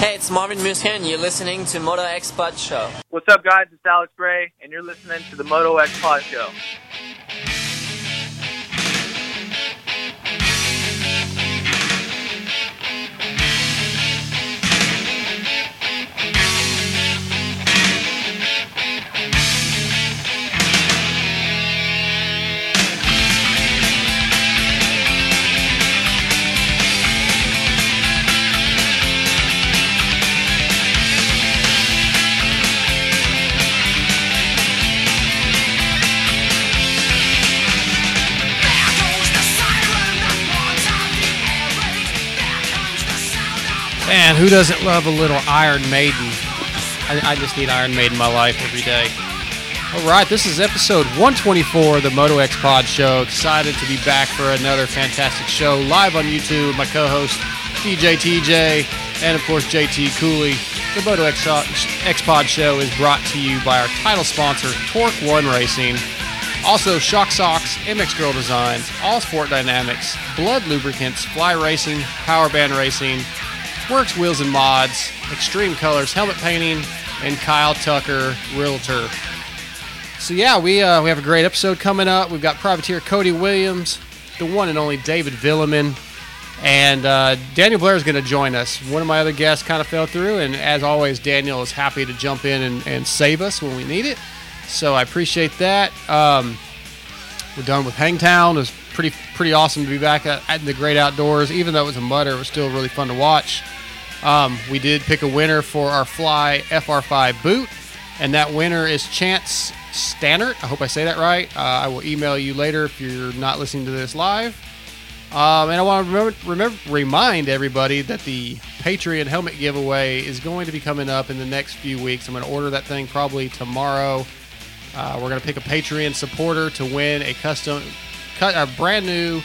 Hey, it's Marvin and you're listening to Moto X Pod Show. What's up, guys? It's Alex Gray, and you're listening to the Moto X Pod Show. Man, who doesn't love a little Iron Maiden? I, I just need Iron Maiden in my life every day. All right, this is episode 124 of the Moto X Pod Show. Excited to be back for another fantastic show live on YouTube. My co-host DJ TJ and of course JT Cooley. The Moto X, X Pod Show is brought to you by our title sponsor, Torque One Racing. Also, Shock Socks, MX Girl Designs, All Sport Dynamics, Blud Lubricants, Fly Racing, Power Band Racing, Works Wheels and Mods, Extreme Colors Helmet Painting, and Kyle Tucker Realtor. So yeah, we uh, we have a great episode coming up. We've got Privateer Cody Williams, the one and only David Villeman, and uh, Daniel Blair is going to join us. One of my other guests kind of fell through, and as always, Daniel is happy to jump in and, and save us when we need it. So I appreciate that. Um, we're done with Hangtown. It was pretty pretty awesome to be back at, at the great outdoors. Even though it was a mudder, it was still really fun to watch. Um, we did pick a winner for our Fly FR5 boot, and that winner is Chance Stannert. I hope I say that right. Uh, I will email you later if you're not listening to this live. Um, and I want to remember, remember, remind everybody that the Patreon helmet giveaway is going to be coming up in the next few weeks. I'm going to order that thing probably tomorrow. Uh, we're going to pick a Patreon supporter to win a custom, cut a brand new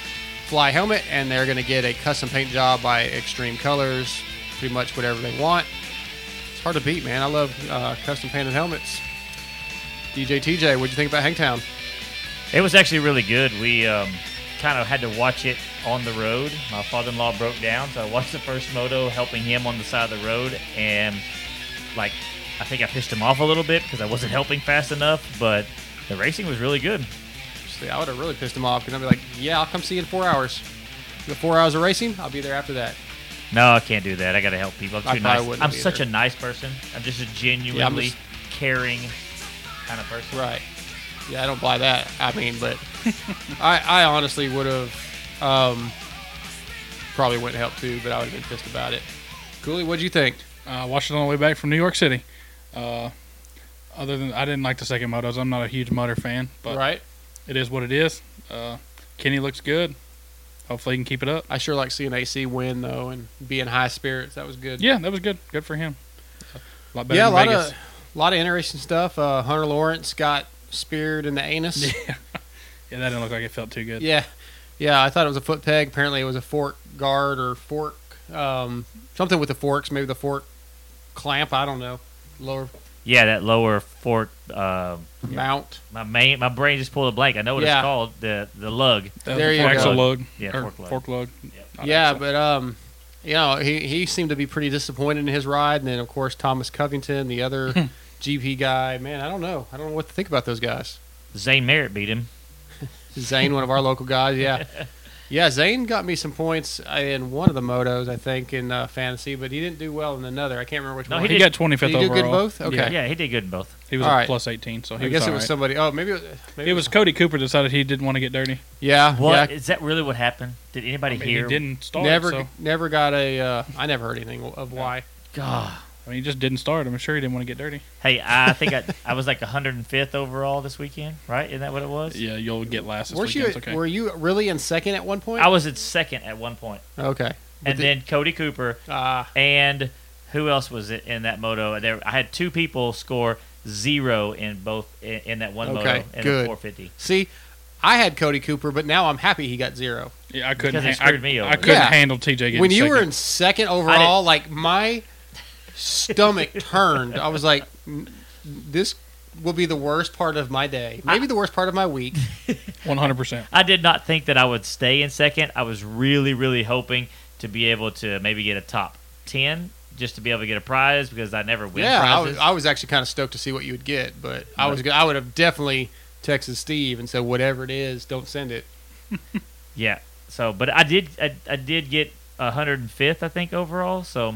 fly helmet, and they're going to get a custom paint job by Extreme Colors. Pretty much whatever they want. It's hard to beat, man. I love uh, custom painted helmets. DJ TJ, what'd you think about Hangtown? It was actually really good. We um, kind of had to watch it on the road. My father-in-law broke down, so I watched the first moto, helping him on the side of the road, and like I think I pissed him off a little bit because I wasn't helping fast enough. But the racing was really good. See, I would have really pissed him off because I'd be like, "Yeah, I'll come see you in four hours. You got four hours of racing, I'll be there after that." No, I can't do that. I got to help people. I'm too probably nice. wouldn't I'm either. such a nice person. I'm just a genuinely just- caring kind of person. Right. Yeah, I don't buy that. I mean, but I, I honestly would have um, probably went and helped too, but I would have been pissed about it. Cooley, what'd you think? Uh, watched it on the way back from New York City. Uh, other than I didn't like the second motos. I'm not a huge motor fan, but right. It is what it is. Uh, Kenny looks good. Hopefully he can keep it up. I sure like seeing AC win though and be in high spirits. That was good. Yeah, that was good. Good for him. A lot better yeah, a lot Vegas. of a lot of interesting stuff. Uh, Hunter Lawrence got speared in the anus. yeah, yeah, that didn't look like it felt too good. Yeah, yeah. I thought it was a foot peg. Apparently, it was a fork guard or fork, um, something with the forks. Maybe the fork clamp. I don't know. Lower Yeah, that lower fork. Uh, mount. my main, my brain just pulled a blank. I know what Yeah. it's called. The the lug. That There was you a go. axle lug. Yeah, or fork lug. Fork lug. Not yeah, axle. but um, you know, he he seemed to be pretty disappointed in his ride, and then of course Thomas Covington, the other GP guy. Man, I don't know. I don't know what to think about those guys. Zane Merritt beat him. Zane, one of our local guys. Yeah, yeah. Zane got me some points in one of the motos, I think, in uh, fantasy, but he didn't do well in another. I can't remember which No, one. he he did- got 25th Did he do overall. good both? Okay. Yeah, Yeah, he did good in both. he was All a right. plus 18, so he I guess was it was right. somebody. Oh, maybe it was. Maybe It was Cody Cooper decided he didn't want to get dirty. Yeah. What is Yeah. that really what happened? Did anybody I mean, hear? he didn't start. Never, so, never got a. Uh, I never heard anything of why. God. I mean, he just didn't start. I'm sure he didn't want to get dirty. Hey, I think I, I was like 105th overall this weekend, right? Isn't that what it was? Yeah, you'll get last this Weren't weekend. you? It's okay. Were you really in second at one point? I was at second at one point, Okay. But and the- then Cody Cooper Ah, and who else was it in that moto? There, I had two people score zero in both in, in that one Okay, moto in good. the 450. see, I had Cody Cooper, but now I'm happy he got zero. yeah, I couldn't. Because he ha- screwed I, me over. I couldn't Yeah. handle TJ getting when you second. were in second overall, like my stomach turned. I was like, this will be the worst part of my day. Maybe the worst part of my week. 100. percent I did not think that I would stay in second. I was really, really hoping to be able to maybe get a top ten just to be able to get a prize because I never win yeah, I was, I was actually kind of stoked to see what you would get, but I was gonna- I would have definitely texted Steve and said whatever it is, don't send it. yeah. So, but I did I, I did get 105th I think overall. So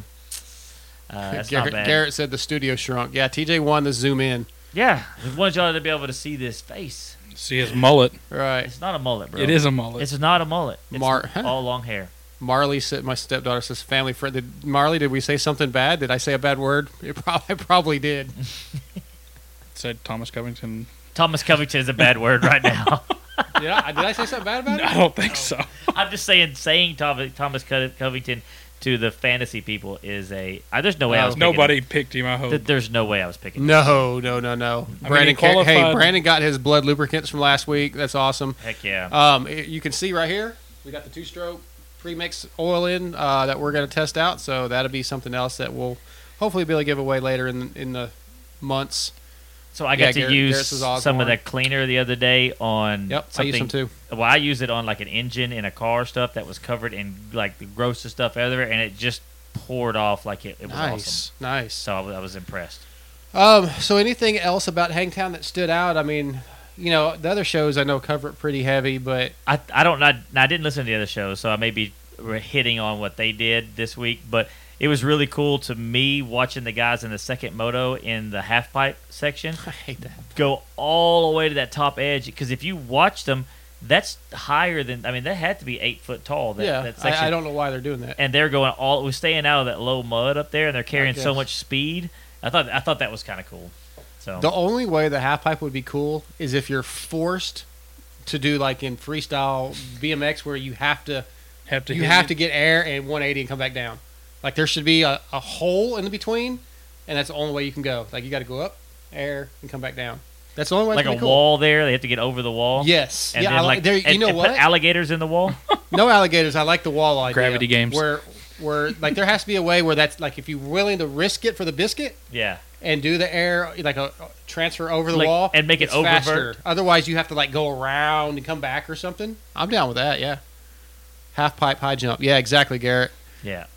uh, that's Garrett, not bad. Garrett said the studio shrunk. Yeah, TJ won the zoom in. Yeah, we wanted y'all to be able to see this face. See his mullet. Right. It's not a mullet, bro. It is a mullet. It's not a mullet. It's Mar- all long hair. Marley said, my stepdaughter says, family friend. Did Marley? Did we say something bad? Did I say a bad word? It probably, I probably did. Said Thomas Covington. Thomas Covington is a bad word right now. Did I, did I say something bad about it? I don't think so. I'm just saying, saying Thomas, Thomas Covington to the fantasy people is a. I, there's no way I was. picking Nobody him. picked him. I hope. Th- There's no way I was picking. him. No, no, no, no. mean, Brandon, he ca- hey, qualified- Brandon got his Blud lubricants from last week. That's awesome. Heck yeah. Um, i- you can see right here, we got the two-stroke pre-mix oil in uh, that we're going to test out. So that'll be something else that we'll hopefully be able to give away later in in the months. So I yeah, got to Garrett- use some of that cleaner the other day on Yep, I something. use them too. Well, I use it on like an engine in a car stuff that was covered in like the grossest stuff ever, and it just poured off like it, it was Nice, awesome. nice. So I was, I was impressed. Um, so anything else about Hangtown that stood out? I mean, you know, the other shows I know cover it pretty heavy, but I I don't I, I didn't listen to the other shows, so I may be hitting on what they did this week, but it was really cool to me watching the guys in the second moto in the half pipe section I hate that. go all the way to that top edge because if you watched them, that's higher than I mean that had to be eight foot tall. That, yeah, that section. I, I don't know why they're doing that. and they're going all was staying out of that low mud up there, and they're carrying so much speed. I thought I thought that was kind of cool. So The only way the half pipe would be cool is if you're forced to do like in freestyle BMX where you have to have to. you have it. to get air and 180 and come back down. Like there should be a, a hole in the between, and that's the only way you can go. Like you got to go up, air, and come back down. That's the only way. like a cool. wall there, they have to get over the wall. Yes. And yeah. then I like, like there. You and- know and what? Put alligators in the wall. no alligators. I like the wall idea. Gravity games. Where where like there has to be a way where that's like if you're willing to risk it for the biscuit yeah. and do the air like a transfer over the Like- wall and make it it's oververt. faster. Otherwise, you have to like go around and come back or something. I'm down with that. Yeah. Half pipe high jump. Yeah, exactly, Garrett. Yeah.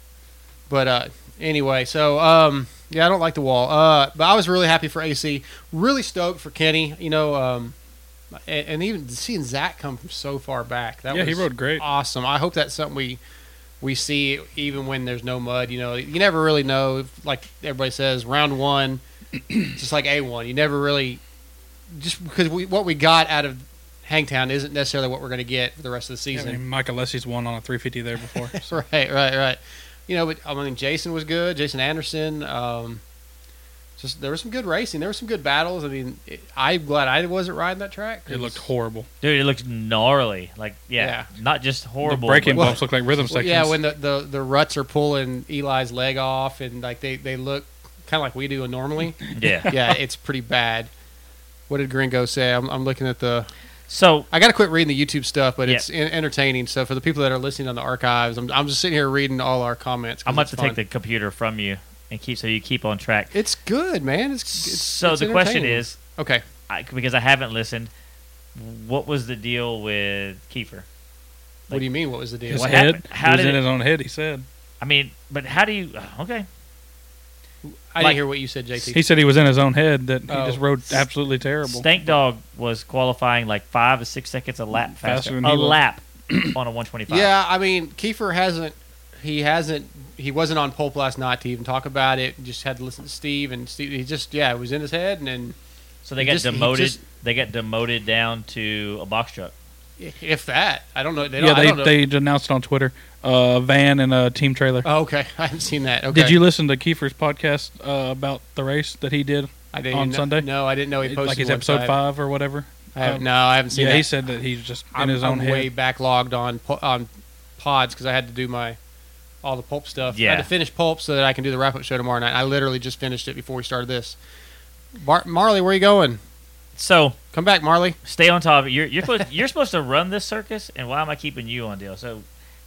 But uh, anyway, so um, yeah, I don't like the wall. Uh, but I was really happy for AC. Really stoked for Kenny. You know, um, and, and even seeing Zach come from so far back. That Yeah, he rode great. Awesome. I hope that's something we we see even when there's no mud. You know, you never really know. If, like everybody says, round one, just like A one. You never really just because we what we got out of Hangtown isn't necessarily what we're going to get for the rest of the Yeah, season. I mean, Mike Alessi's won on a 350 there before. so. right, right, right. You know, but I mean, Jason was good. Jason Anderson. Um, just there was some good racing. There were some good battles. I mean, it, I'm glad I wasn't riding that track. It looked horrible. Dude, it looked gnarly. Like, yeah, Yeah. not just horrible. the braking but- bumps look like rhythm Well, sections. yeah, when the, the the ruts are pulling Eli's leg off, and like they they look kind of like we do normally. yeah. yeah, it's pretty bad. What did Gringo say? I'm, I'm looking at the. So I got to quit reading the YouTube stuff, but Yeah. it's en- entertaining. So for the people that are listening on the archives, I'm, I'm just sitting here reading all our comments. I'm about to fun. take the computer from you and keep so you keep on track. It's good, man. It's, it's so it's the question is, okay. I, because I haven't listened, what was the deal with Kiefer? What do you mean? What was the deal? his what head. happened? How he was did in it- his own head. He said. I mean, but how do you? Okay, I like- didn't hear what you said, JT. He said he was in his own head. That he Oh. just rode absolutely terrible. Stank Dog was qualifying like five or six seconds a lap faster, Faster than a he was. lap on a 125. Yeah, I mean, Kiefer hasn't. He hasn't. He wasn't on pulp last night to even talk about it. Just had to listen to Steve, and Steve. He just yeah, it was in his head, and then So they He got just- demoted. just- they got demoted down to a box truck. If that, I don't know. They don't, yeah, they don't know. they announced it on Twitter. Uh, van and a team trailer. Oh, okay, I haven't seen that. Okay. Did you listen to Kiefer's podcast uh, about the race that he did? I didn't on know- Sunday? No, I didn't know he posted like his one, episode I- five or whatever. I have, Um, no, I haven't seen yeah, that. he said that he's just in I'm, his own I'm head. way backlogged on on pods because I had to do my all the pulp stuff. Yeah. I Yeah. had to finish pulp so that I can do the wrap up show tomorrow night. I literally just finished it before we started this. Bar- Marley, where are you going? So Come back, Marley. stay on top. You're you're supposed, you're supposed to run this circus, and why am I keeping you on deal? So,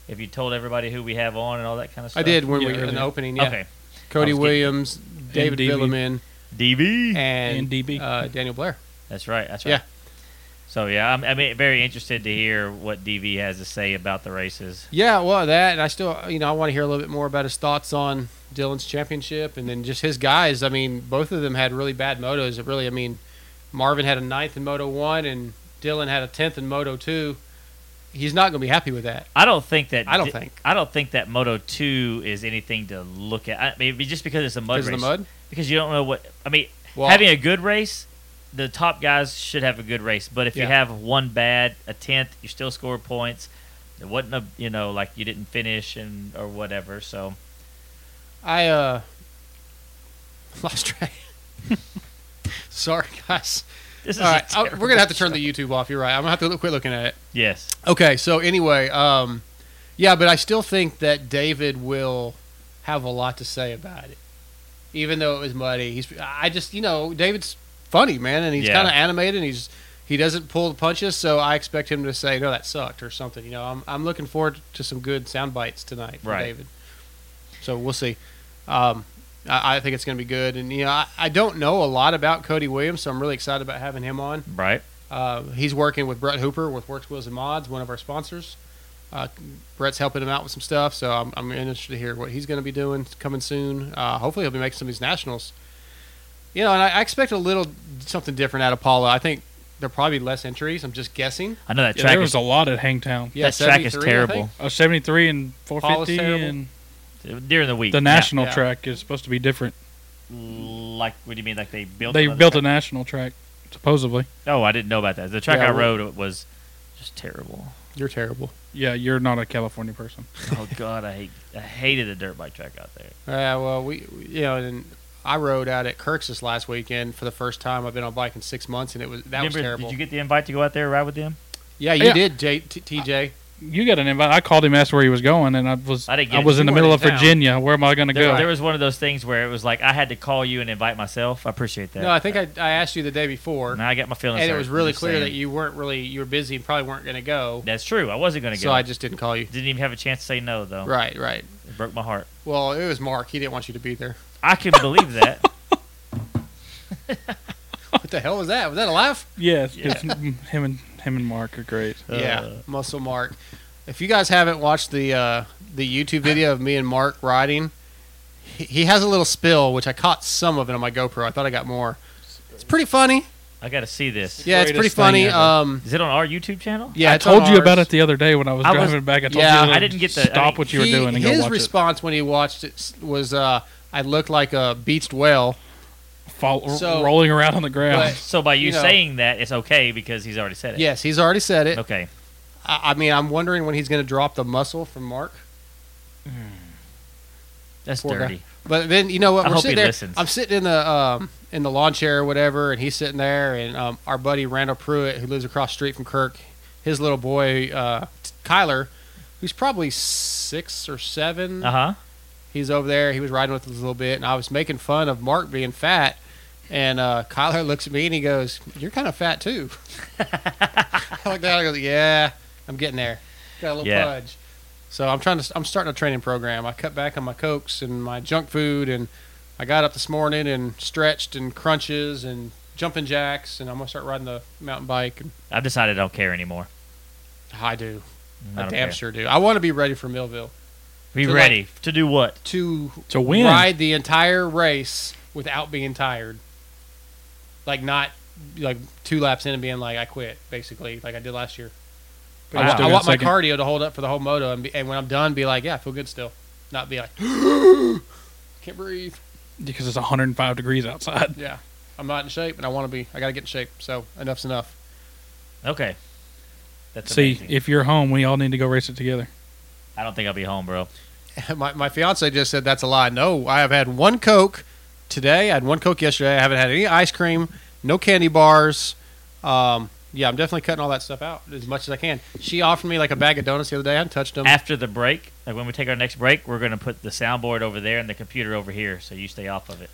if you told everybody who we have on and all that kind of stuff, I did when Yeah, we in the opening. Yeah. Okay, Cody Williams, David DB. Villeman, DB. and, And DB. Uh, Daniel Blair. That's right. That's right. Yeah. So yeah, I'm, I mean, very interested to hear what DV has to say about the races. Yeah, well, that and I still, you know, I want to hear a little bit more about his thoughts on Dylan's championship, and then just his guys. I mean, both of them had really bad motos. It really, I mean, Marvin had a ninth in Moto One, and Dylan had a tenth in Moto Two. He's not going to be happy with that. I don't think that. I don't think. I don't think that Moto Two is anything to look at. I mean, just because it's a mud Because race. the mud. Because you don't know what. I mean, Well, having a good race, the top guys should have a good race. But if you have one bad, a tenth, you still score points. It wasn't a you know like you didn't finish and or whatever. So I uh lost track. Sorry, guys. this is All a right, I'll- we're gonna have to turn terrible the YouTube off. You're right. I'm gonna have to look, quit looking at it. yes. Okay, so anyway, um, yeah, but I still think that David will have a lot to say about it, even though it was muddy. He's, I just, you know, David's funny, man, and he's Yeah. kind of animated. and He's he doesn't pull the punches, so I expect him to say, "No, that sucked" or something. You know, I'm I'm looking forward to some good sound bites tonight from Right. David. So we'll see. Um, I, I think it's going to be good, and you know, I, I don't know a lot about Cody Williams, so I'm really excited about having him on. Right. Uh, he's working with Brett Hooper with Works Wheels and Mods, one of our sponsors. Uh, Brett's helping him out with some stuff, so I'm, I'm interested to hear what he's going to be doing coming soon. Uh, hopefully, he'll be making some of these nationals. You know, and I, I expect a little something different out of Pala. I think there'll probably be less entries. I'm just guessing. I know that Yeah, track there is was a lot at Hangtown. Yeah, that track is terrible think. Uh, 73 and 450, and during the week. the national yeah. track is supposed to be different. Like what do you mean? Like they built? They another built a national track, supposedly. Oh, I didn't know about that. The track Yeah, I we- rode was just terrible. You're terrible. Yeah, you're not a California person. oh God, I hate I hated the dirt bike track out there. Yeah, well, we, we- you know, and I rode out at Kirk's this last weekend for the first time. I've been on bike in six months, and it was that was terrible. Did you get the invite to go out there and ride with them? yeah, you Yeah. did, J, T, TJ. You got an invite. I called him, asked where he was going, and I was I didn't get it. was in You the weren't middle in of town. Virginia. Where am I going to There, go? there was one of those things where it was like I had to call you and invite myself. I appreciate that. No, I think I, I asked you the day before. now I got my feelings. and it hurt. was I'm really just clear saying. that you weren't really you were busy and probably weren't going to go. That's true. I wasn't going to go. So. I just didn't call you. didn't even have a chance to say no though. Right, right. It broke my heart. Well, it was Mark. He didn't want you to be there. I can believe that. What the hell was that? Was that a laugh? yes, Yeah. 'cause him and him and Mark are great. yeah, Uh, Muscle Mark. If you guys haven't watched the uh, the YouTube video of me and Mark riding, he, he has a little spill, which I caught some of it on my GoPro. I thought I got more. It's pretty funny. I got to see this. Yeah, it's pretty Greatest thing funny. ever. Um, Is it on our YouTube channel? yeah, I it's on told you about it the other day when I was I was- driving back. I told Yeah, you to I didn't get the- I stop mean, what you were He- doing and go his watch response when he watched it s- was, uh, "I look like a beached whale." It. Fall, So- rolling around on the ground. But- So by you, You know- saying that, it's okay because he's already said it. Yes, he's already said it. Okay. I, I mean, I'm wondering when he's going to drop the muscle from Mark. That's Poor guy. dirty. But then you know what? I We're hope sitting he there. listens. I'm sitting in the um, in the lawn chair or whatever, and he's sitting there, and um, our buddy Randall Pruitt, who lives across the street from Kirk, his little boy uh, Kyler, who's probably six or seven. Uh huh. He's over there. He was riding with us a little bit, and I was making fun of Mark being fat. And uh, Kyler looks at me and he goes, "You're kind of fat too." I like that. I go, "Yeah, I'm getting there. Got a little Yeah. pudge." So I'm trying to. I'm starting a training program. I cut back on my cokes and my junk food, and I got up this morning and stretched and crunches and jumping jacks, and I'm gonna start riding the mountain bike. And I've decided I don't care anymore. I do. I I, damn care. sure do. I want to be ready for Millville Be to, ready to do what? to To win. ride the entire race without being tired. Like not like two laps in and being like I quit, basically, like I did last year. But I, you're want- still I want my cardio to hold up for the whole moto, and, be, and when I'm done, be like, yeah, I feel good still, not be like, can't breathe. because it's 105 degrees outside. Yeah, I'm not in shape, and I want to be. I got to get in shape. So enough's enough. Okay. That's See, amazing. if you're home, we all need to go race it together. I don't think I'll be home, bro. my my fiance just said that's a lie. No, I have had one Coke today. I had one Coke yesterday. I haven't had any ice cream, no candy bars. Um, yeah, I'm definitely cutting all that stuff out as much as I can. She offered me like a bag of donuts the other day. I haven't touched them. After the break, like when we take our next break, we're going to put the soundboard over there and the computer over here, so you stay off of it.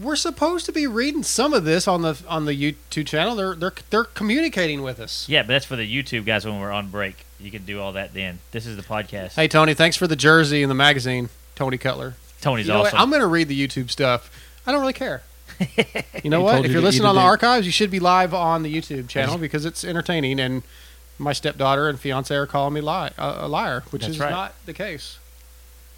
We're supposed to be reading some of this on the on the YouTube channel. They're they're they're communicating with us. Yeah, but that's for the YouTube guys when we're on break. You can do all that then. This is the podcast. Hey Tony, thanks for the jersey and the magazine, Tony Cutler. Tony's You know what? awesome. I'm going to read the YouTube stuff. I don't really care. You know what? told If you you're listening on the dick. archives, you should be live on the YouTube channel because it's entertaining. And my stepdaughter and fiance are calling me li- uh, a liar, which That's is right. not the case.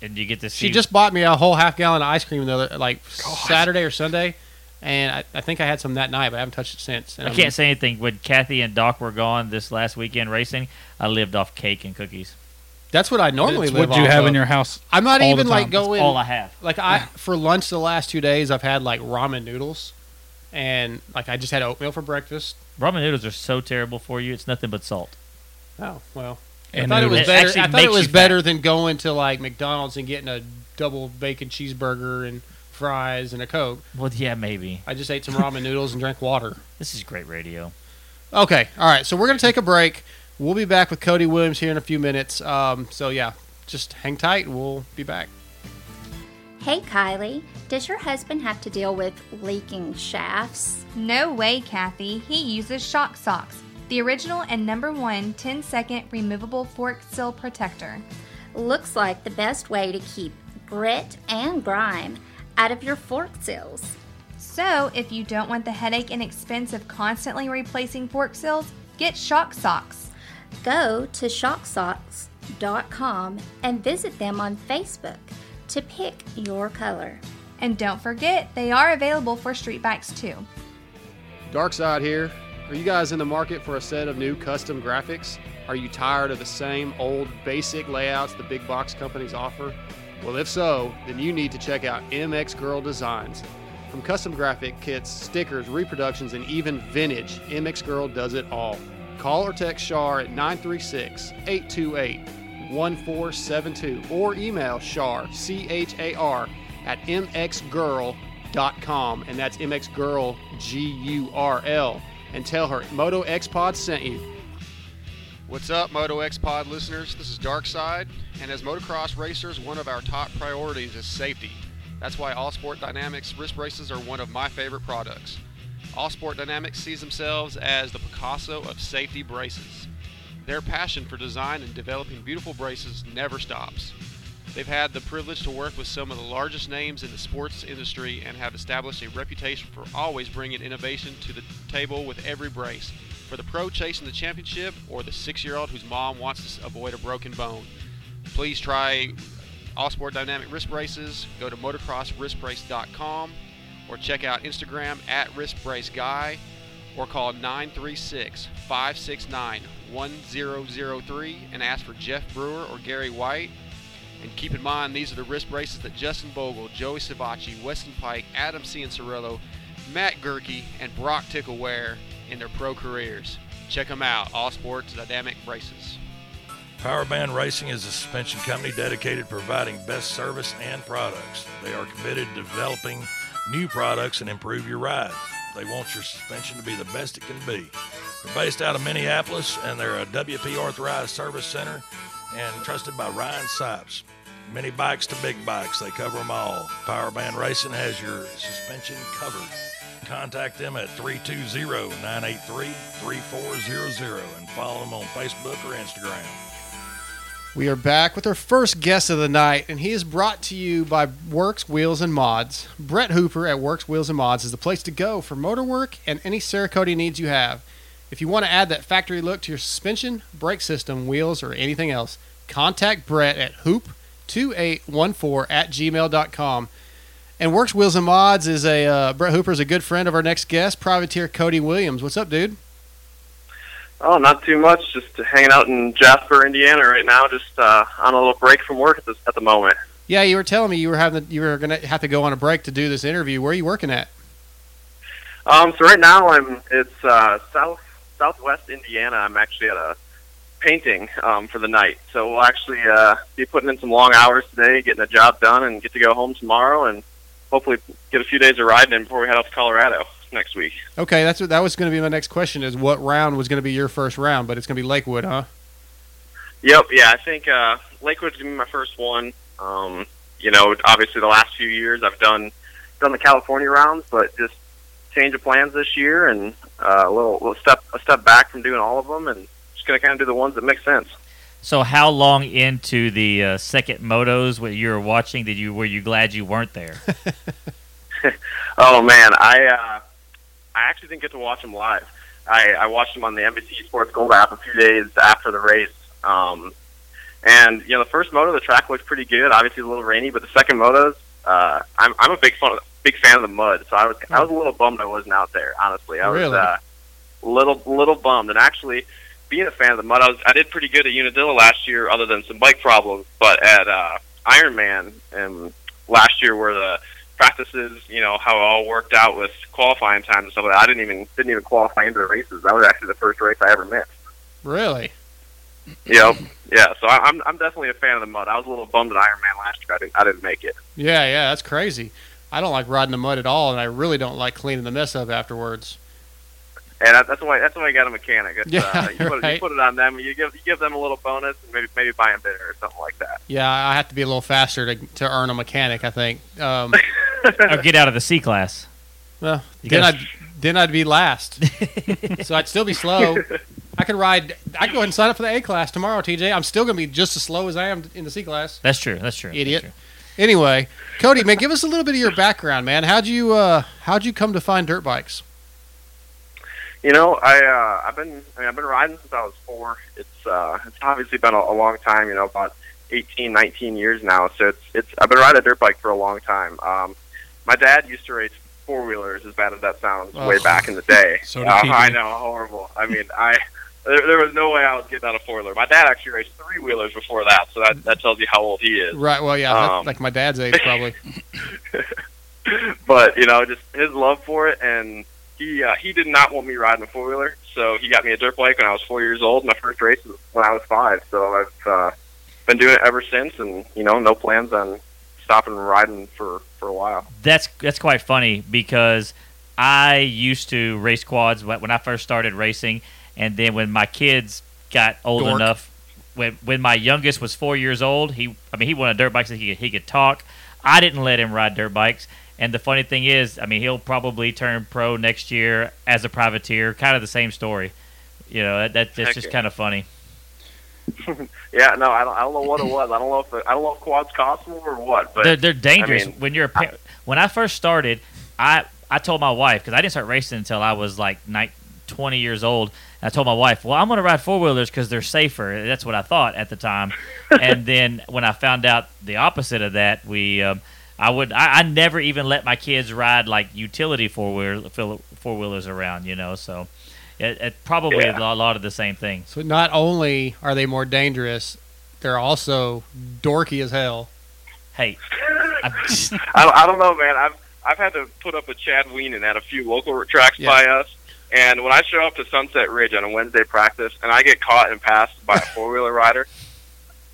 And you get to see. She just bought me a whole half gallon of ice cream the other, like Saturday or Sunday, and I, I think I had some that night, but I haven't touched it since. And I I'm- can't say anything. When Kathy and Doc were gone this last weekend racing, I lived off cake and cookies. That's what I normally It's live what do you have of. in your house. I'm not all the even like time. That's going. all I have. like I for lunch the last two days, I've had like ramen noodles, and like I just had oatmeal for breakfast. Ramen noodles are so terrible for you. It's nothing but salt. Oh well. And I thought it was noodles. It better. actually I thought it was better fat. than going to like McDonald's and getting a double bacon cheeseburger and fries and a coke. Well, yeah, maybe. I just ate some ramen noodles and drank water. This is great radio. Okay, all right. So we're gonna take a break. We'll be back with Cody Williams here in a few minutes. Um, so yeah, just hang tight. We'll be back. Hey Kylie, does your husband have to deal with leaking shafts? No way, Kathy. He uses Shock Socks, the original and number one 10 second removable fork seal protector. Looks like the best way to keep grit and grime out of your fork seals. So, if you don't want the headache and expense of constantly replacing fork seals, get Shock Socks. Go to shocksocks.com and visit them on Facebook to pick your color. And don't forget, they are available for street bikes too. Dark Side here. Are you guys in the market for a set of new custom graphics? Are you tired of the same old basic layouts the big box companies offer? Well, if so, then you need to check out MX Girl Designs. From custom graphic kits, stickers, reproductions, and even vintage, MX Girl does it all. Call or text Char at 936 828 1472 or email Char, C H A R, at mxgurl.com, and that's mxgurl, G U R L, and tell her Moto X Pod sent you. What's up, Moto X Pod listeners? This is Darkside, and as motocross racers, one of our top priorities is safety. That's why All Sport Dynamics wrist braces are one of my favorite products. All Sport Dynamics sees themselves as the Picasso of safety braces. Their passion for design and developing beautiful braces never stops. They've had the privilege to work with some of the largest names in the sports industry and have established a reputation for always bringing innovation to the table with every brace. For the pro chasing the championship or the six year old whose mom wants to avoid a broken bone, please try All Sport Dynamic Wrist Braces. Go to motocrosswristbrace.com or check out Instagram at wristbraceguy or call 936 569 1003 and ask for Jeff Brewer or Gary White. And keep in mind, these are the wrist braces that Justin Bogle, Joey Savatgy, Weston Peick, Adam Cianciarulo, Matt Gerke, and Broc Tickle wear in their pro careers. Check them out, All Sports Dynamic Braces. Powerband Racing is a suspension company dedicated to providing best service and products. They are committed to developing new products and improve your ride. They want your suspension to be the best it can be. They're based out of Minneapolis and they're a WP authorized service center and trusted by Ryan Sipes. Mini bikes to big bikes, they cover them all. Powerband Racing has your suspension covered. Contact them at 320 983 3400 and follow them on Facebook or Instagram. We are back with our first guest of the night, and he is brought to you by Works Wheels and Mods. Brett Hooper at Works Wheels and Mods is the place to go for motor work and any Cerakote needs you have. If you want to add that factory look to your suspension, brake system, wheels, or anything else, contact Brett at hoop2814 at gmail.com. And Works Wheels and Mods is a uh, Brett Hooper is a good friend of our next guest, Privateer Cody Williams. What's up, dude? Oh, not too much. Just hanging out in Jasper, Indiana right now. Just uh, on a little break from work at, this, at the moment. Yeah, you were telling me you were having you were gonna have to go on a break to do this interview. Where are you working at? Um, so right now I'm it's uh, south southwest Indiana. I'm actually at a painting um, for the night. So we'll actually uh, be putting in some long hours today, getting the job done, and get to go home tomorrow, and hopefully get a few days of riding in before we head off to Colorado next week. Okay, that's what that was going to be my next question. Is what round was going to be your first round? But it's going to be Lakewood, huh? Yep, yeah, I think uh, Lakewood's gonna be my first one. Um, you know, obviously the last few years I've done done the California rounds, but just change of plans this year and uh, a little, little step a step back from doing all of them, and just gonna kind of do the ones that make sense. So, how long into the uh, second motos what you were watching did you were you glad you weren't there? Oh man, I uh, I actually didn't get to watch him live. I, I watched him on the NBC Sports Gold app a few days after the race. Um, and you know, the first moto, the track looked pretty good. Obviously, a little rainy, but the second motos, uh, I'm I'm a big fan big fan of the mud. So I was I was a little bummed I wasn't out there. Honestly, I was Really? uh, little little bummed. And actually, being a fan of the mud, I was I did pretty good at Unadilla last year, other than some bike problems. But at uh, Ironman and last year, where the practices, you know, how it all worked out with qualifying times and stuff like that. I didn't even didn't even qualify into the races. That was actually the first race I ever missed. Really? Yep. Yeah. So I, I'm I'm definitely a fan of the mud. I was a little bummed at Ironman last year. I didn't I didn't make it. Yeah, yeah, that's crazy. I don't like riding the mud at all, and I really don't like cleaning the mess up afterwards. And that, that's why that's why you got a mechanic. It's, Yeah, uh, you, put, right. you put it on them. You give you give them a little bonus, and maybe maybe buy them dinner or something like that. Yeah, I have to be a little faster to, to earn a mechanic. I think. Um, or get out of the C class. well, You then gotta- I'd then I'd be last, so I'd still be slow. I could ride. I could go ahead and sign up for the A class tomorrow, TJ. I'm still gonna be just as slow as I am in the C class. That's true. That's true. Idiot. That's true. Anyway, Cody, man, give us a little bit of your background, man. How'd you uh, how'd you come to find dirt bikes? You know, I uh, I've been I mean, I've been riding since I was four. It's uh, it's obviously been a, a long time. You know, about 18, 19 years now. So it's it's I've been riding a dirt bike for a long time. Um, my dad used to race four wheelers, as bad as that sounds, way back in the day. So uh, I know, horrible. I mean, I there, there was no way I was getting on a four wheeler. My dad actually raced three wheelers before that, so that that tells you how old he is. Right. Well, yeah, that's Um, like my dad's age, probably. but you know, just his love for it, and he uh, he did not want me riding a four wheeler, so he got me a dirt bike when I was four years old. My first race was when I was five, so I've uh, been doing it ever since, and you know, no plans on stopping riding for for a while. That's that's quite funny because I used to race quads when I first started racing, and then when my kids got old Dork. enough, when when my youngest was four years old, he I mean he wanted dirt bikes so he could, he could talk. I didn't let him ride dirt bikes. And the funny thing is, I mean, he'll probably turn pro next year as a privateer. Kind of the same story, you know. That, that that's Heck just yeah. kind of funny. Yeah, no, I don't I don't know what it was. I don't know if it, I don't know if quads cost more or what, but they're, they're dangerous. I mean, when you're a pa- when I first started I I told my wife because I didn't start racing until I was like nine, 20 years old. I told my wife well I'm gonna ride four wheelers because they're safer. That's what I thought at the time. And then when I found out the opposite of that we um, I would I, I never even let my kids ride like utility four wheel four wheelers around you know so it, it probably Yeah. a lot of the same thing So not only are they more dangerous, they're also dorky as hell. hey I'm just, I don't, I don't know, man. I've I've had to put up a Chad Wienen at a few local tracks Yeah. by us, and when I show up to Sunset Ridge on a Wednesday practice, and I get caught and passed by a four wheeler rider,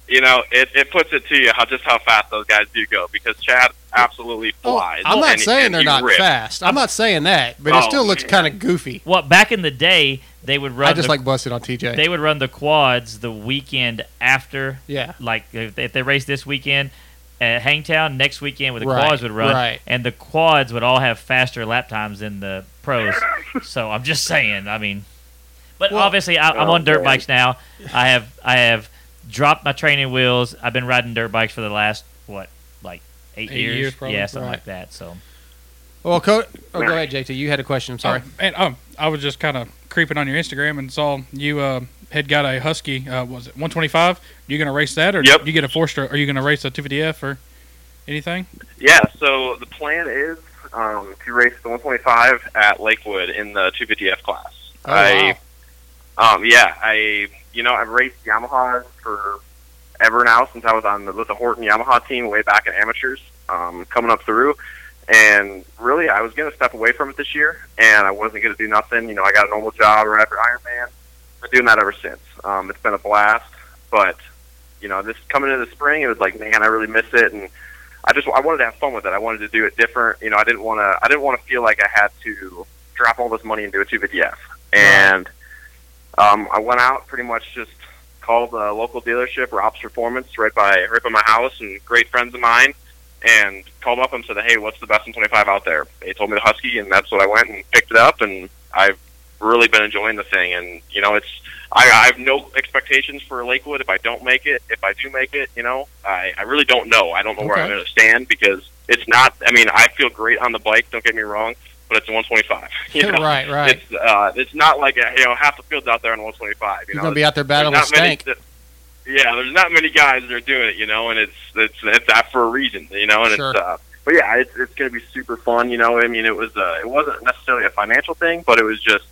you know, it, it puts it to you how just how fast those guys do go because Chad absolutely flies. I'm not and- saying and they're not rips. fast. I'm not saying that, but it Oh, still looks kind of goofy. well back in the day they would run I just the, like busted on TJ. they would run the quads the weekend after. yeah. Like if, if they race this weekend at Hangtown, next weekend where the Right, quads would run, right. and the quads would all have faster lap times than the pros. so I'm just saying. I mean, but Well- obviously I, I'm Oh, on dirt man. bikes now. I have I have dropped my training wheels. I've been riding dirt bikes for the last what like eight, Eight years, probably. yeah, something Right. like that. So Well, Co- oh, go ahead, JT. You had a question. I'm sorry. Oh, and um, I was just kind of creeping on your Instagram and saw you uh, had got a Husky. Uh, was it 125? You gonna race that, or Yep. you get a four stroke? Are you gonna race a 250F or anything? Yeah, so the plan is um, to race the 125 at Lakewood in the 250F class. Oh, I, wow. um, yeah, I, you know, I've raced Yamahas for ever now since I was on the, with the Horton Yamaha team way back in amateurs, um, coming up through. And really, I was going to step away from it this year, and I wasn't going to do nothing. You know, I got a normal job right after Ironman. Been doing that ever since. Um, it's been a blast, but you know, this coming into the spring, it was like, man, I really miss it, and I just I wanted to have fun with it. I wanted to do it different. You know, I didn't want to I didn't want to feel like I had to drop all this money into a 250F. And um, I went out pretty much just called the local dealership, Rob's Performance, right by right by my house, and great friends of mine, and called up and said, "Hey, what's the best in 25 out there?" They told me the Husky, and that's what I went and picked it up, and I've really been enjoying the thing. And you know, it's I, I have no expectations for Lakewood if I don't make it. If I do make it, you know, I, I really don't know. I don't know where I'm going to stand because it's not. I mean, I feel great on the bike. Don't get me wrong, but it's a 125. You know? right, right. It's uh, it's not like a, you know half the field's out there on 125. You You're know, gonna be out there battling with not many- yeah, there's not many guys that are doing it, you know, and it's it's it's that for a reason, you know, and Sure. it's uh, but yeah, it's it's gonna be super fun, you know. I mean, it was uh, it wasn't necessarily a financial thing, but it was just,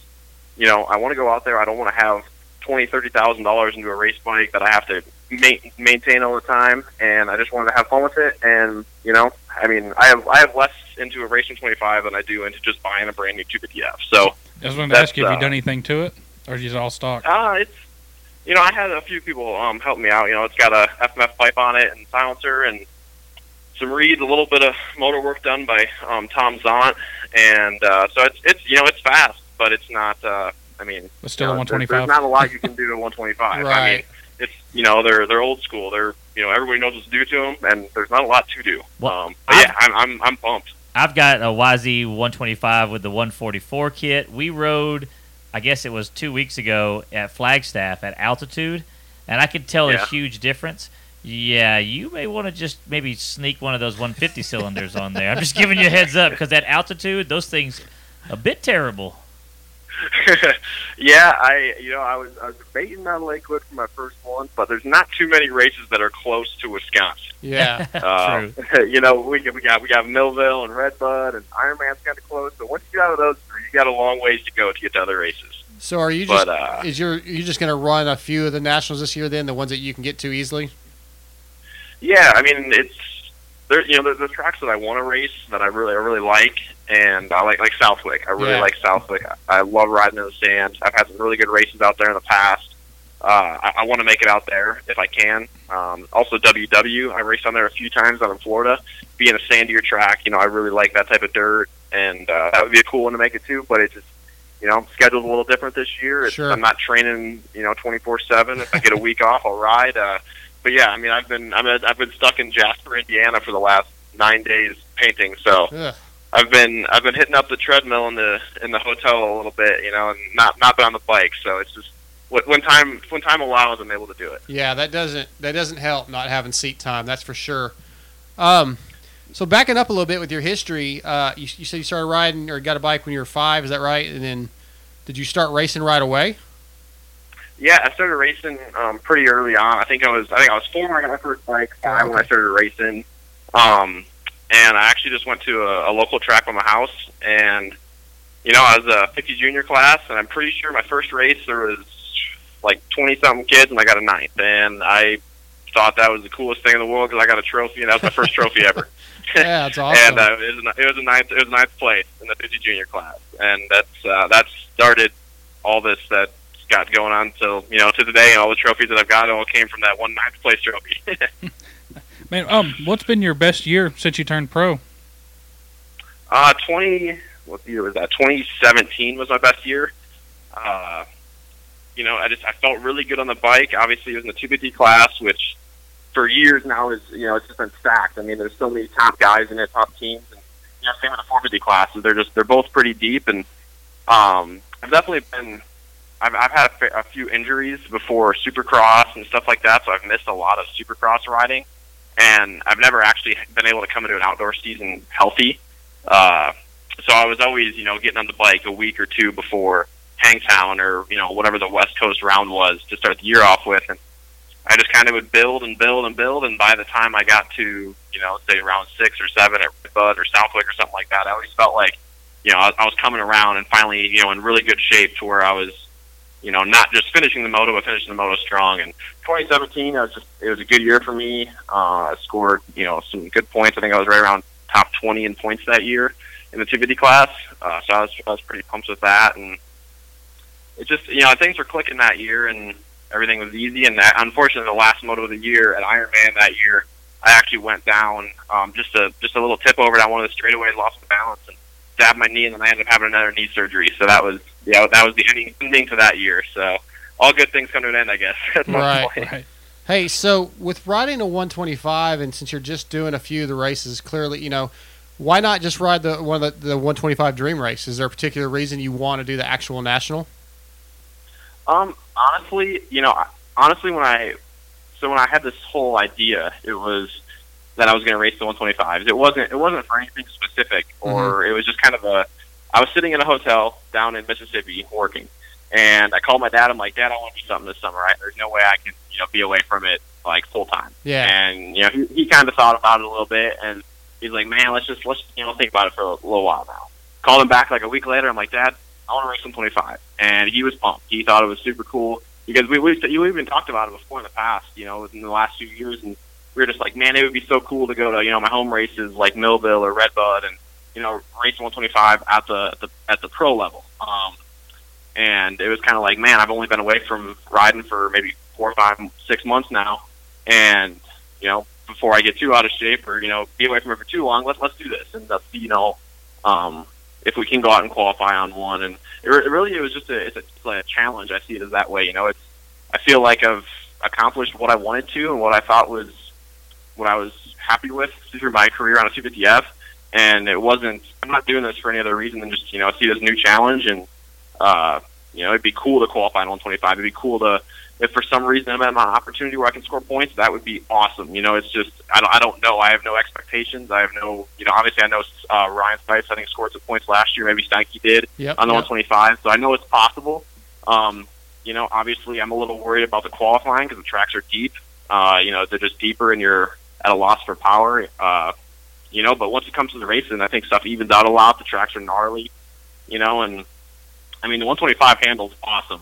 you know, I want to go out there. I don't want to have twenty, thirty thousand dollars into a race bike that I have to ma- maintain all the time, and I just wanted to have fun with it. And you know, I mean, I have I have less into a racing twenty five than I do into just buying a brand new 250F. So I was going to ask you, have you uh, done anything to it, or is it all stock? Uh, it's you know I had a few people um help me out. You know, it's got a FMF pipe on it and silencer and some reeds, a little bit of motor work done by um, Tom Zont, and uh, so it's it's you know it's fast, but it's not. Uh, I mean, But still you a know, there- 125. There's not a lot you can do to a 125. I mean, Right. it's you know they're they're old school. They're you know everybody knows what to do to them, and there's not a lot to do. Well, um, but yeah, I'm I'm I'm pumped. I've got a YZ 125 with the 144 kit. We rode, I guess it was two weeks ago at Flagstaff at altitude, and I could tell Yeah. a huge difference. Yeah, you may want to just maybe sneak one of those 150 cylinders on there. I'm just giving you a heads up because at altitude, those things a bit terrible. yeah, I you know I was I was debating on Lakewood for my first one, but there's not too many races that are close to Wisconsin. Yeah. Uh, you know, we we got we got Millville and Redbud and Ironman's kind of close, but once you get out of those three, you got a long ways to go to get to other races. So are you just But uh, is your you just going to run a few of the nationals this year then the ones that you can get to easily? yeah, I mean it's there. You know, there's the tracks that I want to race that I really I really like, and I like like Southwick. I really Yeah. like Southwick. I, I love riding in the sand. I've had some really good races out there in the past. Uh, I, I want to make it out there if I can. Um, also, WW. I raced on there a few times out in Florida. Being a sandier track, you know, I really like that type of dirt, and uh, that would be a cool one to make it to. But it's just, you know, schedule's a little different this year. It's, Sure. I'm not training, you know, 24 seven. If I get a week off, I'll ride. Uh, but yeah, I mean, I've been I'm I've been stuck in Jasper, Indiana for the last nine days painting. So Ugh. I've been I've been hitting up the treadmill in the in the hotel a little bit, you know, and not not been on the bike. So it's just when when time when time allows, I'm able to do it. Yeah, that doesn't that doesn't help not having seat time. That's for sure. Um, so backing up a little bit with your history, uh, you, you said you started riding or got a bike when you were five. Is that right? And then did you start racing right away? Yeah, I started racing um, pretty early on. I think I was I think I was four when I got my first bike, five when I started racing. Um, and I actually just went to a, a local track by my house, and you know I was a 50 junior class, and I'm pretty sure my first race there was like 20 something kids, and I got a ninth, and I thought that was the coolest thing in the world because I got a trophy, and that was my first trophy ever. Yeah, that's awesome. and uh, it, was, a- it was a ninth it was a ninth place in the 50 junior class, and that's uh, that started all this that got going on till you know to today, and all the trophies that I've got all came from that one ninth place trophy. Man, um, what's been your best year since you turned pro? uh, 20 what year was that? 2017 was my best year. Uh, you know, I just I felt really good on the bike. Obviously, it was in the 250 class, which for years now is you know it's just been stacked. I mean, there's so many top guys in it, top teams, and you know, same with the 450 classes. They're just they're both pretty deep, and um, I've definitely been. I've, I've had a, fa- a few injuries before Supercross and stuff like that, so I've missed a lot of Supercross riding, and I've never actually been able to come into an outdoor season healthy. Uh, so I was always, you know, getting on the bike a week or two before Hangtown or you know whatever the West Coast round was to start the year off with, and I just kind of would build and build and build, and by the time I got to you know say round six or seven at Bud or Southwick or something like that, I always felt like you know I, I was coming around and finally you know in really good shape to where I was you know not just finishing the moto but finishing the moto strong. And 2017, I was just it was a good year for me. Uh, I scored you know some good points. I think I was right around top 20 in points that year in the 250 class. Uh, so I was I was pretty pumped with that and it just you know things were clicking that year and everything was easy. And that, unfortunately, the last moto of the year at Ironman that year, I actually went down um, just a just a little tip over down one of the straightaways, lost the balance, and stabbed my knee, and then I ended up having another knee surgery. So that was yeah that was the ending ending to that year. So all good things come to an end, I guess. Right. Right. Hey, so with riding a 125, and since you're just doing a few of the races, clearly, you know, why not just ride the one of the, the 125 Dream Race? Is there a particular reason you want to do the actual national? Um, honestly, you know, honestly, when I so when I had this whole idea, it was that I was going to race the 125s. It wasn't it wasn't for anything specific, mm-hmm. or it was just kind of a. I was sitting in a hotel down in Mississippi working, and I called my dad. I'm like, Dad, I want to do something this summer. Right? There's no way I can you know be away from it like full time. Yeah. And you know he, he kind of thought about it a little bit, and he's like, Man, let's just let's you know think about it for a little while now. Called him back like a week later. I'm like, Dad, I want to race 125, and he was pumped. He thought it was super cool because we we we even talked about it before in the past, you know, in the last few years, and we were just like, man, it would be so cool to go to you know my home races like Millville or Redbud, and you know race 125 at the at the, at the pro level. Um, and it was kind of like, man, I've only been away from riding for maybe four, five, six months now, and you know before I get too out of shape or you know be away from it for too long, let's let's do this and let's you know. Um, if we can go out and qualify on one, and it, it really it was just a it's, a it's a challenge. I see it as that way. You know, it's I feel like I've accomplished what I wanted to and what I thought was what I was happy with through my career on a 250F, and it wasn't. I'm not doing this for any other reason than just you know see this new challenge, and uh, you know it'd be cool to qualify in 125. It'd be cool to if for some reason I'm at an opportunity where I can score points, that would be awesome. You know, it's just I don't I don't know. I have no expectations. I have no you know obviously I know uh, Ryan Stites I think scored some points last year. Maybe Steinke did Yep, on the yep. 125, so I know it's possible. Um, you know, obviously I'm a little worried about the qualifying because the tracks are deep. Uh, you know, they're just deeper and you're at a loss for power. Uh, you know, but once it comes to the racing, I think stuff evens out a lot. The tracks are gnarly. You know, and I mean the 125 handles awesome,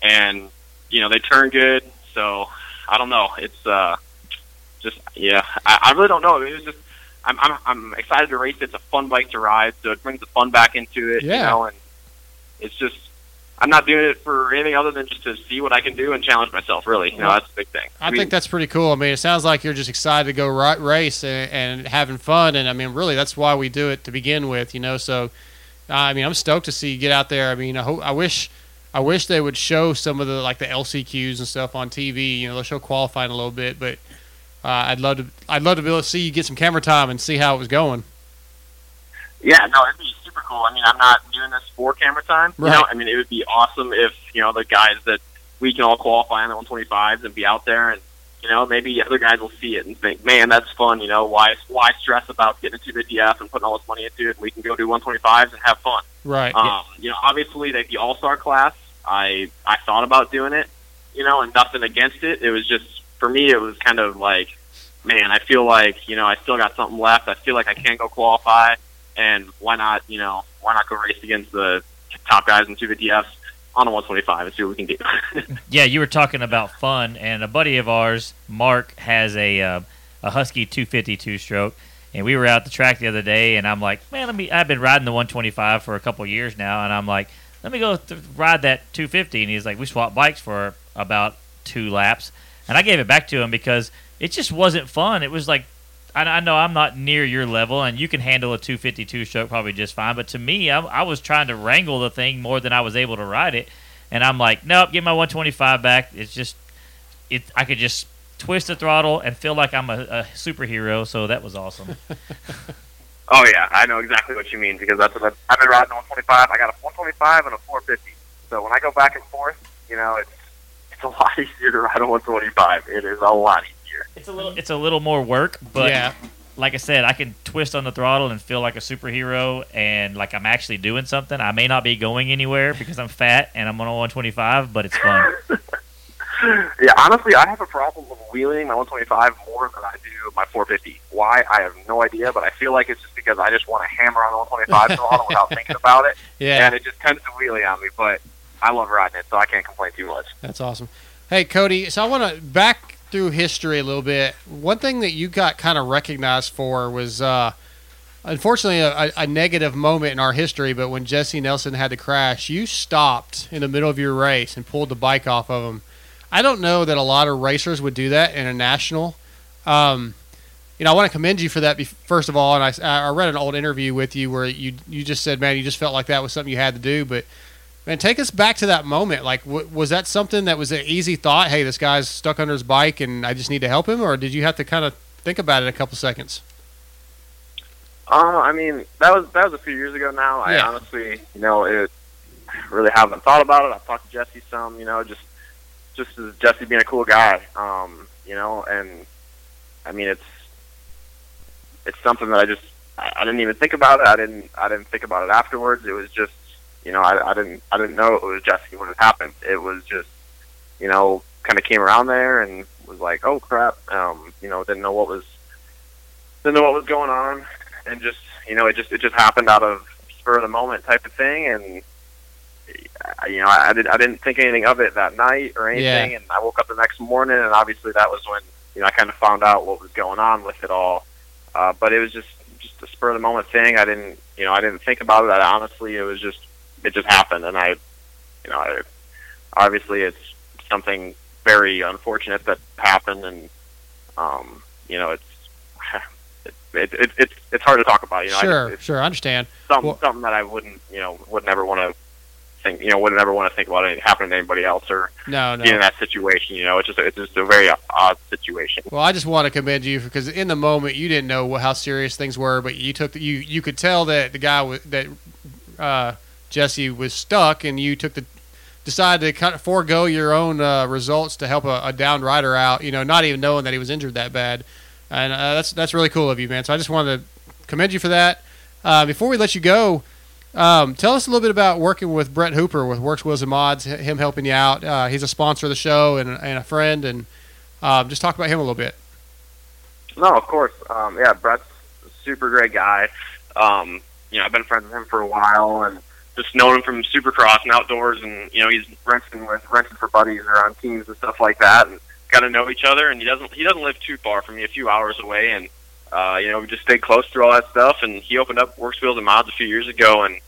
and you know they turn good. So I don't know. It's uh, just yeah. I, I really don't know. It was just I'm, I'm I'm excited to race. It's a fun bike to ride, so it brings the fun back into it. You Yeah. know, and it's just I'm not doing it for anything other than just to see what I can do and challenge myself. Really, you know, that's the big thing. I, mean, think that's pretty cool. I mean, it sounds like you're just excited to go ri- race and, and having fun. And I mean, really, that's why we do it to begin with, you know. So, I mean, I'm stoked to see you get out there. I mean, I hope, I wish, I wish they would show some of the like the LCQs and stuff on TV. You know, they'll show qualifying a little bit, but uh, I'd love to, I'd love to be able to see you get some camera time and see how it was going. Yeah, no, it'd be super cool. I mean, I'm not doing this for camera time. You know, I mean, it would be awesome if you know the guys that we can all qualify on the 125s and be out there, and you know, maybe other guys will see it and think, man, that's fun. You know, why why stress about getting into the DF and putting all this money into it? We can go do 125s and have fun. Right. Um, you know, obviously, like the All Star class, I I thought about doing it, you know, and nothing against it. It was just for me, it was kind of like, man, I feel like you know I still got something left. I feel like I can go qualify, and why not? You know, why not go race against the top guys in two DFs on a 125 and see what we can do. Yeah, you were talking about fun, and a buddy of ours, Mark, has a uh, a Husky 252 stroke, and we were out the track the other day, and I'm like, man, let me. I've been riding the 125 for a couple years now, and I'm like, let me go th- ride that 250, and he's like, we swapped bikes for about two laps, and I gave it back to him because it just wasn't fun. It was like. I I know I'm not near your level, and you can handle a 252 stroke probably just fine. But to me, I, I was trying to wrangle the thing more than I was able to ride it, and I'm like, nope, get my 125 back. It's just, it. I could just twist the throttle and feel like I'm a, a superhero. So that was awesome. oh yeah, I know exactly what you mean because that's what I've, I've been riding a 125. I got a 125 and a 450. So when I go back and forth, you know, it's it's a lot easier to ride a 125. It is a lot easier. It's a little, it's a little more work, but yeah. like I said, I can twist on the throttle and feel like a superhero and like I'm actually doing something. I may not be going anywhere because I'm fat and I'm on a 125, but it's fun. Yeah, honestly, I have a problem with wheeling my 125 more than I do my 450. Why? I have no idea, but I feel like it's just because I just want to hammer on the 125 throttle without thinking about it, Yeah. and it just tends to wheelie on me. But I love riding it, so I can't complain too much. That's awesome. Hey, Cody, so I want to back through history a little bit. One thing that you got kind of recognized for was, uh, unfortunately, a, a negative moment in our history, but when Jesse Nelson had to crash, you stopped in the middle of your race and pulled the bike off of him. I don't know that a lot of racers would do that in a national. Um, you know, I want to commend you for that. First of all, and I, I read an old interview with you where you you just said, man, you just felt like that was something you had to do. But man, take us back to that moment. Like, w- was that something that was an easy thought? Hey, this guy's stuck under his bike, and I just need to help him, or did you have to kind of think about it a couple seconds? Uh, I mean, that was that was a few years ago now. I honestly, you know, it really haven't thought about it. I've talked to Jesse some, you know, just just as Jesse being a cool guy, um, you know, and I mean, it's it's something that I just I, I didn't even think about it. I didn't I didn't think about it afterwards. It was just you know I, I didn't I didn't know it was Jesse when it happened. It was just you know kind of came around there and was like oh crap um, you know didn't know what was didn't know what was going on. And just you know it just it just happened out of spur of the moment type of thing. And you know I, I did I didn't think anything of it that night or anything. Yeah. and I woke up the next morning and obviously that was when you know I kind of found out what was going on with it all. Uh, but it was just just a spur of the moment thing. I didn't you know I didn't think about it. I, honestly it was just it just happened. And I you know I, obviously it's something very unfortunate that happened. And um you know it's it, it, it's it's hard to talk about you know I sure, it's sure, I understand. something Well- something that I wouldn't you know would never want to think you know would never want to think about it happening to anybody else or No, being in that situation you know it's just a, it's just a very odd situation. Well, I just want to commend you because in the moment you didn't know how serious things were, but you took the, you you could tell that the guy was that uh, Jesse was stuck, and you took the decided to kind of forego your own uh, results to help a, a downed rider out. You know, not even knowing that he was injured that bad, and uh, that's that's really cool of you, man. So I just wanted to commend you for that. Uh, before we let you go, um, tell us a little bit about working with Brett Hooper with Works Wheels and Mods. Him helping you out. Uh, he's a sponsor of the show and, and a friend, and um, just talk about him a little bit. No, of course. Um, yeah, Brett's a super great guy. Um, you know, I've been friends with him for a while and just known him from Supercross and outdoors, and you know, he's renting with renting for buddies or on teams and stuff like that, and got to know each other. And he doesn't he doesn't live too far from me, a few hours away, and uh, you know, we just stayed close through all that stuff. And he opened up Works Wheels and Mods a few years ago, and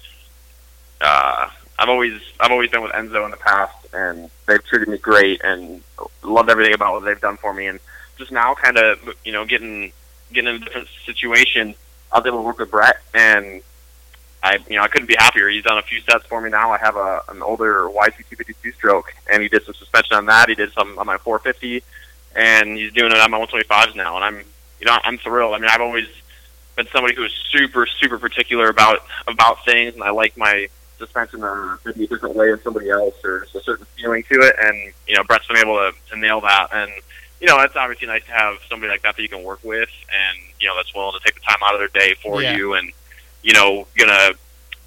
uh, I've always I've always been with Enzo in the past, and they've treated me great, and loved everything about what they've done for me, and just now kind of you know getting getting in a different situation. I was able to work with Brett, and I you know I couldn't be happier. He's done a few sets for me now. I have a an older YZ252 stroke, and he did some suspension on that. He did some on my 450, and he's doing it on my 125s now. And I'm you know I'm thrilled. I mean I've always been somebody who is super super particular about about things, and I like my suspension uh, to maybe a different way than somebody else, or just a certain feeling to it. And you know Brett's been able to, to nail that, and you know, it's obviously nice to have somebody like that that you can work with, and you know, that's willing to take the time out of their day for Yeah. you, and you know, gonna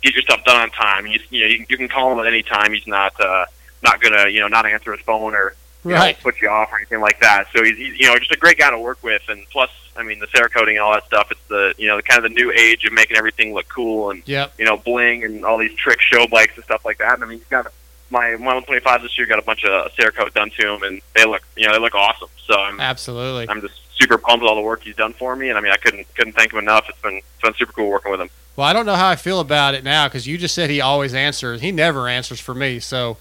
get your stuff done on time. You, you know, you, can- you can call him at any time. He's not uh, not gonna, you know, not answer his phone or you Right. know, put you off or anything like that. So he's, he's, you know, just a great guy to work with, and plus, I mean, the Cerakoting and all that stuff. It's the, you know, the kind of the new age of making everything look cool and Yep. you know, bling and all these trick show bikes and stuff like that. And I mean, he's got my 125 this year got a bunch of Cerakote done to him, and they look, you know, they look awesome. So I'm, Absolutely. I'm just super pumped with all the work he's done for me, and I mean, I couldn't couldn't thank him enough. It's been it's been super cool working with him. Well, I don't know how I feel about it now because you just said he always answers. He never answers for me. So,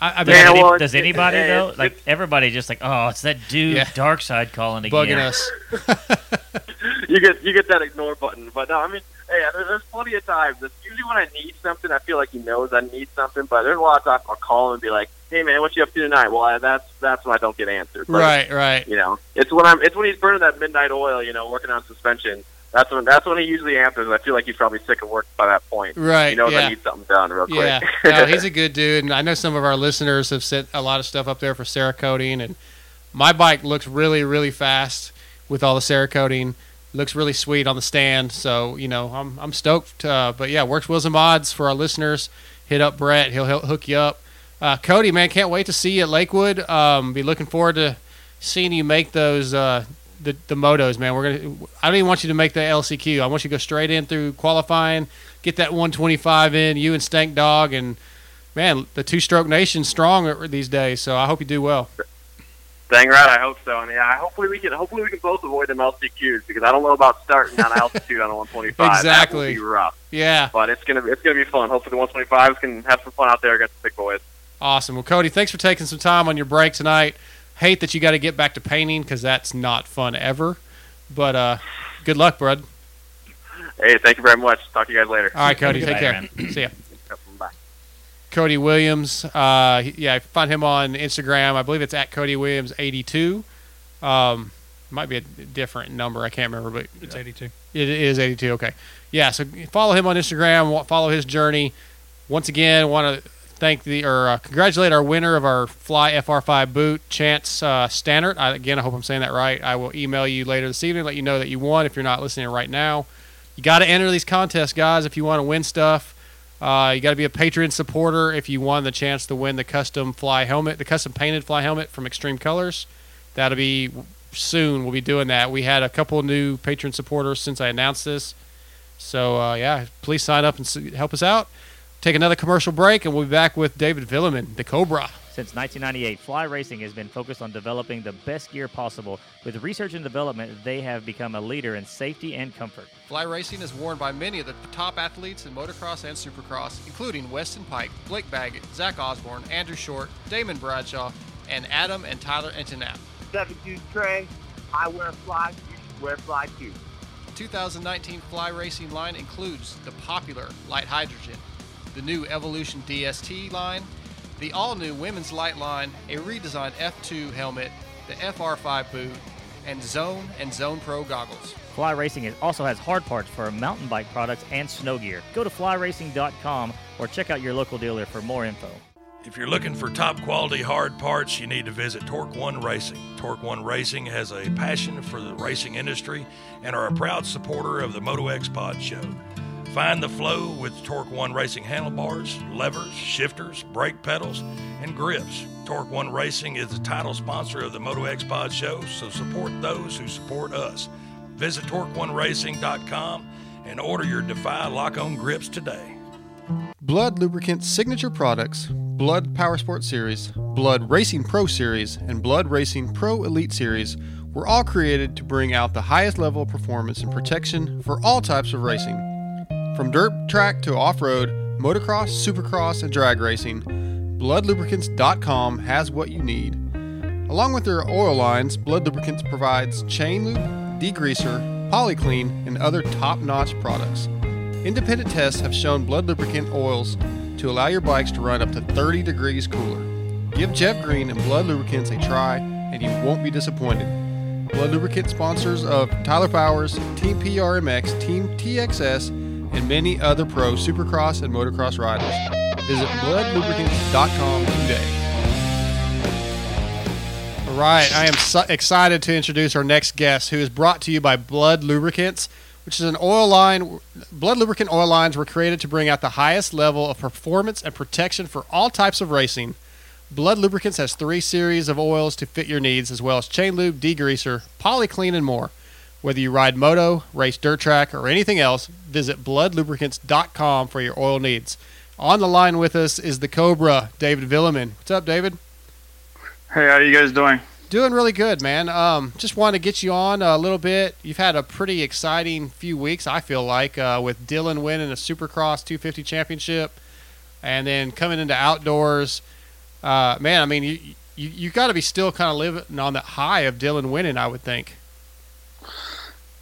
I, I've been Yeah, Does, well, does anybody it's- though? it's- Like everybody, just like, oh, it's that dude Yeah. Dark Side calling again. bugging us. you get you get that ignore button, but no, I mean, hey, there's plenty of times. It's usually when I need something, I feel like he knows I need something. But there's a lot of times I'll call him and be like, "Hey, man, what you up to tonight?" Well, I, that's that's when I don't get answered. But, Right, right. You know, it's when I'm it's when he's burning that midnight oil. You know, working on suspension. That's when that's when he usually answers. I feel like he's probably sick of work by that point. Right, He knows yeah. I need something done real quick. Yeah, no, he's a good dude, and I know some of our listeners have sent a lot of stuff up there for Cerakoting, and my bike looks really, really fast with all the Cerakoting. Looks really sweet on the stand, so you know I'm I'm stoked. Uh, but yeah, works wheels and mods for our listeners. Hit up Brett; he'll, he'll hook you up. Uh, Cody, man, can't wait to see you at Lakewood. Um, be looking forward to seeing you make those uh, the the motos, man. We're gonna. I don't even want you to make the LCQ. I want you to go straight in through qualifying, get that 125 in. You and Stank Dog, and man, the two stroke nation strong these days. So I hope you do well. Dang right, I hope so. And yeah, hopefully we can hopefully we can both avoid them LCQs because I don't know about starting on altitude on a 125. Exactly. That will be rough. Yeah, But it's gonna it's gonna be fun. Hopefully the 125s can have some fun out there against the big boys. awesome. Well, Cody, thanks for taking some time on your break tonight. Hate that you got to get back to painting because that's not fun ever. But uh, good luck, bud. Hey, thank you very much. Talk to you guys later. All right, Cody, take care. See ya. Bye. Cody Williams. Uh, he- yeah, find him on Instagram. I believe it's at Cody Williams eighty two. Um, might be a different number. I can't remember, but It's 82. it is eighty two. Okay, yeah. So follow him on Instagram. Follow his journey. Once again, want to thank the or uh, congratulate our winner of our Fly FR5 boot, Chance uh, Stannard. I, again, I hope I'm saying that right. I will email you later this evening, let you know that you won. If you're not listening right now, you got to enter these contests, guys. If you want to win stuff, uh, you got to be a Patreon supporter if you won the chance to win the custom Fly helmet, the custom painted Fly helmet from Extreme Colors. That'll be soon. We'll be doing that. We had a couple new Patreon supporters since I announced this. So uh, yeah, please sign up and help us out. Take another commercial break, and we'll be back with David Vuillemin, the Cobra. Since 1998, Fly Racing has been focused on developing the best gear possible. With research and development, they have become a leader in safety and comfort. Fly Racing is worn by many of the top athletes in motocross and supercross, including Weston Peick, Blake Baggett, Zach Osborne, Andrew Short, Damon Bradshaw, and Adam and Tyler Enticknap. 72 Trey, I wear fly, you should wear fly too. 2019 Fly Racing line includes the popular Lite Hydrogen, the new Evolution DST line, the all new Women's Lite line, a redesigned F2 helmet, the FR5 boot, and Zone and Zone Pro goggles. Fly Racing also has hard parts for mountain bike products and snow gear. Go to flyracing.com or check out your local dealer for more info. If you're looking for top quality hard parts, you need to visit Torque One Racing. Torque One Racing has a passion for the racing industry and are a proud supporter of the Moto X Pod show. Find the flow with Torque One Racing handlebars, levers, shifters, brake pedals, and grips. Torque One Racing is the title sponsor of the Moto X Pod show, so support those who support us. Visit TorqueOneRacing.com and order your Defy lock on grips today. Blud Lubricants signature products, Blud Power Sport Series, Blud Racing Pro Series, and Blud Racing Pro Elite Series were all created to bring out the highest level of performance and protection for all types of racing. From dirt track to off road, motocross, supercross, and drag racing, BludLubricants.com has what you need. Along with their oil lines, Blud Lubricants provides chain lube, degreaser, polyclean, and other top notch products. Independent tests have shown Blud lubricant oils to allow your bikes to run up to 30 degrees cooler. Give Jeff Green and Blud Lubricants a try, and you won't be disappointed. Blud Lubricant sponsors of Tyler Powers, Team PRMX, Team TXS, and many other pro supercross and motocross riders. Visit bludlubricants.com today. All right, I am so excited to introduce our next guest, who is brought to you by Blud Lubricants, which is an oil line. Blud lubricant oil lines were created to bring out the highest level of performance and protection for all types of racing. Blud Lubricants has three series of oils to fit your needs, as well as chain lube, degreaser, polyclean, and more. Whether you ride moto, race dirt track, or anything else, visit bludlubricants.com for your oil needs. On the line with us is the Cobra, David Vuillemin. What's up, David? Hey, how are you guys doing? Doing really good, man. Um, just wanted to get you on a little bit. You've had a pretty exciting few weeks, I feel like, uh, with Dylan winning a Supercross 250 championship, and then coming into outdoors. Uh, man, I mean, you you, you got to be still kind of living on that high of Dylan winning, I would think.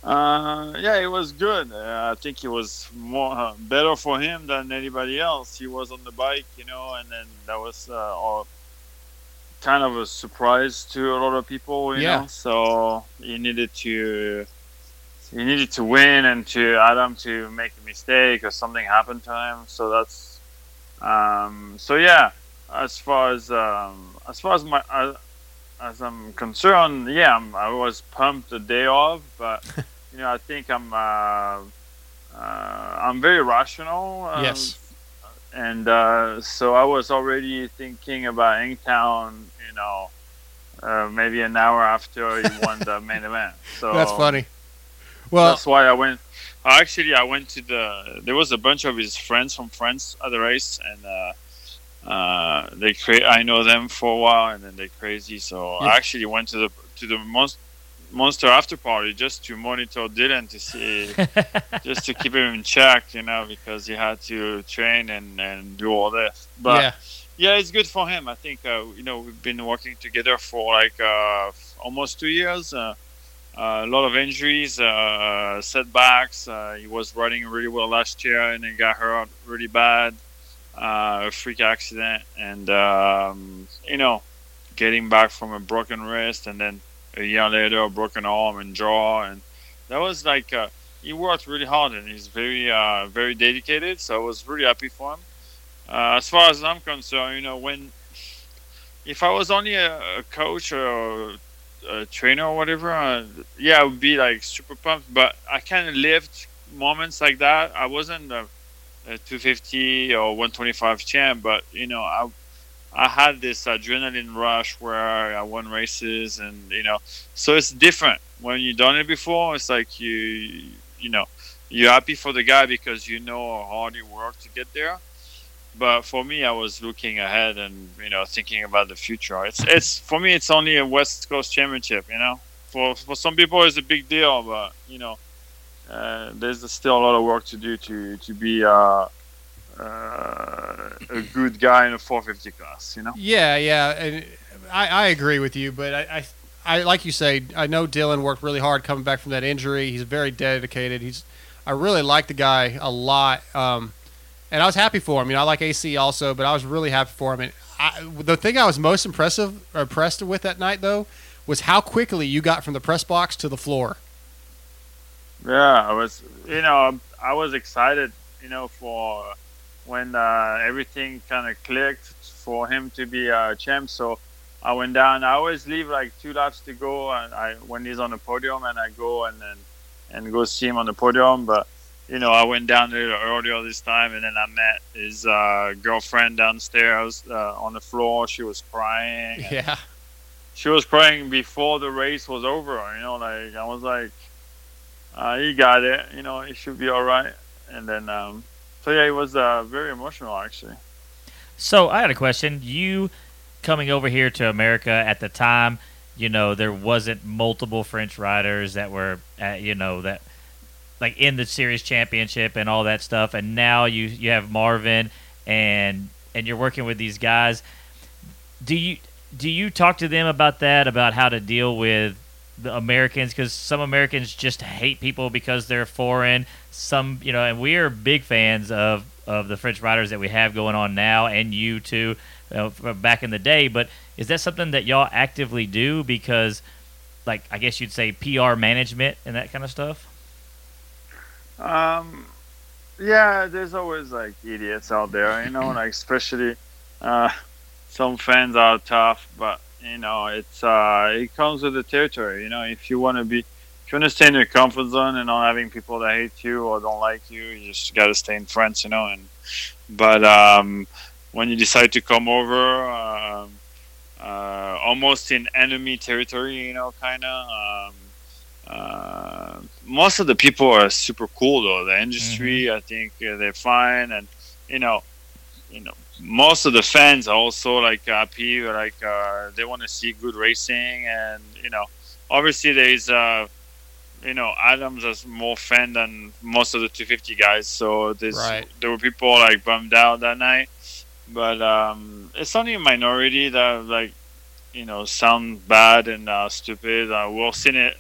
Uh, yeah, it was good. Uh, I think it was more uh, better for him than anybody else. He was on the bike, you know, and then that was uh, all kind of a surprise to a lot of people, you Yeah. know. So he needed to he needed to win and to Adam to make a mistake or something happened to him. So that's um, so yeah. As far as um, as far as my uh, as I'm concerned, yeah, I'm, I was pumped the day of, but you know, I think I'm uh, uh, I'm very rational. Um, Yes. And uh, so I was already thinking about Hangtown, you know, uh, maybe an hour after he won the main event. So That's funny. Well, that's why I went. Actually, I went to the. There was a bunch of his friends from France at the race, and uh, uh, they cra- I know them for a while, and then they're crazy. So Yeah. I actually went to the to the most monster after party just to monitor Dylan to see, just to keep him in check, you know, because he had to train and and do all this. But yeah, yeah, it's good for him. I think uh, you know we've been working together for like uh, almost two years. Uh, uh, a lot of injuries, uh, setbacks. Uh, he was running really well last year, and then got hurt really bad. Uh, a freak accident, and um, you know, getting back from a broken wrist, and then a year later a broken arm and jaw, and that was like uh, he worked really hard, and he's very uh, very dedicated. So I was really happy for him. uh, as far as I'm concerned, you know, when if I was only a, a coach or a trainer or whatever, uh, yeah, I would be like super pumped. But I kind of lived moments like that. I wasn't a, a 250 or 125 champ, but you know, I I had this adrenaline rush where I won races, and you know, so it's different when you've done it before. It's like you you know you're happy for the guy because you know how hard he worked to get there. But for me, I was looking ahead and you know thinking about the future. It's it's for me, it's only a West Coast Championship. You know, for for some people, it's a big deal, but you know, uh, there's still a lot of work to do to to be uh, uh, a good guy in a 450 class. You know. Yeah, yeah, and I, I agree with you, but I, I, I like you say, I know Dylan worked really hard coming back from that injury. He's very dedicated. He's, I really like the guy a lot, um, and I was happy for him. You know, I like AC also, but I was really happy for him. And I, the thing I was most impressive impressed with that night though was how quickly you got from the press box to the floor. Yeah, I was, you know, I was excited, you know, for when uh, everything kind of clicked for him to be a champ. So I went down. I always leave like two laps to go, and I when he's on the podium, and I go and then and go see him on the podium. But you know, I went down there earlier this time, and then I met his uh, girlfriend downstairs uh, on the floor. She was crying. Yeah. She was crying before the race was over. You know, like I was like, uh, "He got it. You know, it should be all right." And then um, so yeah, it was uh, very emotional actually. So I had a question. You coming over here to America at the time, you know, there wasn't multiple French riders that were, at, you know, that like in the series championship and all that stuff, and now you you have Marvin and and you're working with these guys. Do you do you talk to them about that about how to deal with the Americans because some Americans just hate people because they're foreign. Some, you know, and we are big fans of of the French riders that we have going on now, and you too, know, back in the day. But is that something that y'all actively do because, like, I guess you'd say PR management and that kind of stuff? Um, yeah, there's always like idiots out there, you know, like especially uh, some fans are tough, but you know, it's uh, it comes with the territory. You know, if you want to be, if you want to stay in your comfort zone and not having people that hate you or don't like you, you just got to stay in France. You know, and but um, when you decide to come over, um, uh, almost in enemy territory, you know, kind of. Um, uh, most of the people are super cool though. The industry, I think uh, they're fine, and you know, you know, most of the fans are also like happy, like uh, they want to see good racing, and you know, obviously there's uh, you know, Adams is more fan than most of the 250 guys, so there's Right. there were people like bummed out that night, but um, it's only a minority that like you know sound bad and uh, stupid. Uh, we've seen it.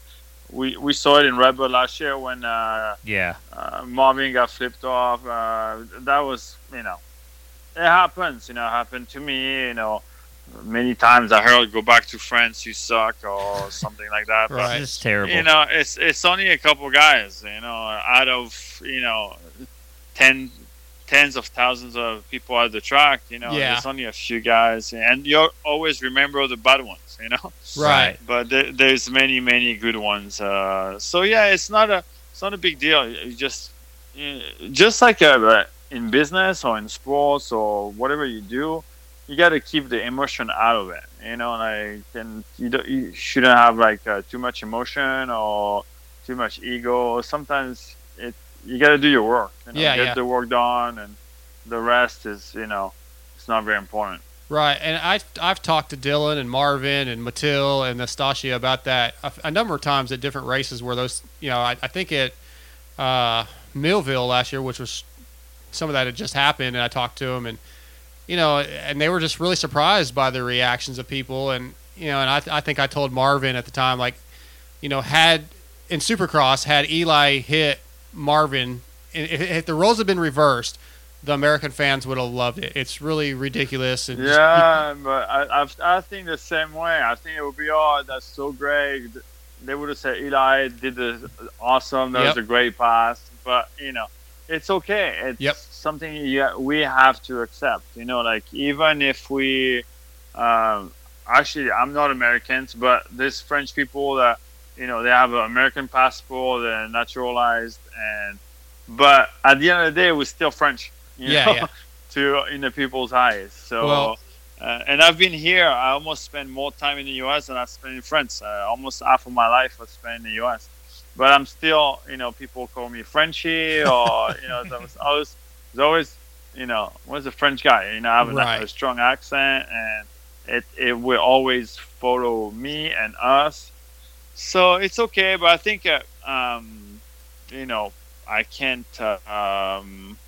We, we saw it in RedBud last year when uh, Yeah. uh, Marvin got flipped off. Uh, that was, you know, it happens. You know, it happened to me. You know, many times I heard, "Go back to France, you suck," or something like that. But, Right. It's terrible. You know, it's it's only a couple guys. You know, out of you know, ten tens of thousands of people at the track. You know, Yeah. there's only a few guys, and you always remember the bad ones. You know Right. but there, there's many many good ones uh, so yeah it's not a it's not a big deal you just you- just like uh, in business or in sports or whatever you do you got to keep the emotion out of it you know like and you, don't, you shouldn't have like uh, too much emotion or too much ego sometimes it you got to do your work you know, Yeah, get yeah. the work done and the rest is you know it's not very important Right, and I've I've talked to Dylan and Marvin and Mathilde and Nastasia about that a, a number of times at different races where those you know I, I think at uh, Millville last year, which was some of that had just happened, and I talked to them and you know and they were just really surprised by the reactions of people and you know and I I think I told Marvin at the time like you know had in Supercross had Eli hit Marvin if, if the roles had been reversed. The American fans would have loved it. It's really ridiculous. And just- Yeah, but I, I, I think the same way. I think it would be, oh, that's so great. They would have said Eli did the awesome. That Yep. was a great pass. But you know, it's okay. It's Yep. something you, we have to accept. You know, like even if we, um, actually, I'm not American, but there's French people that you know they have an American passport, they're naturalized, and but at the end of the day, we're still French. You Yeah, know, yeah. to in the people's eyes. So. Well- uh, and I've been here. I almost spent more time in the U.S. than I spent in France. Uh, almost half of my life I spent in the U.S. But I'm still, you know, people call me Frenchy, or you know, there's always, there's always, you know, what's a French guy? You know, I have a- Right. a strong accent, and it it will always follow me and us. So it's okay, but I think, uh, um, you know, I can't. Uh, um,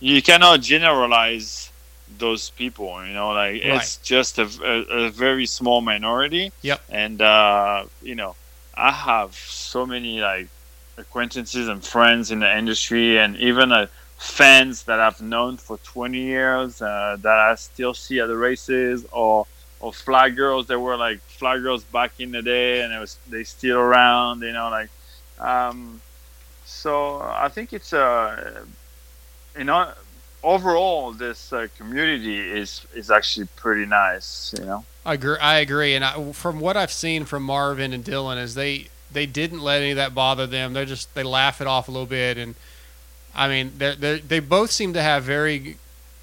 you cannot generalize those people. You know, like it's just a, a, a very small minority. Yep. And uh, you know, I have so many like acquaintances and friends in the industry, and even uh, fans that I've known for 20 years uh, that I still see at the races, or or flag girls that were like flag girls back in the day, and it was they still around. You know, like. Um, so I think it's uh, you know overall this uh, community is is actually pretty nice. You know. I agree. I agree. And I, from what I've seen from Marvin and Dylan, is they they didn't let any of that bother them. They just they laugh it off a little bit, and I mean they they both seem to have very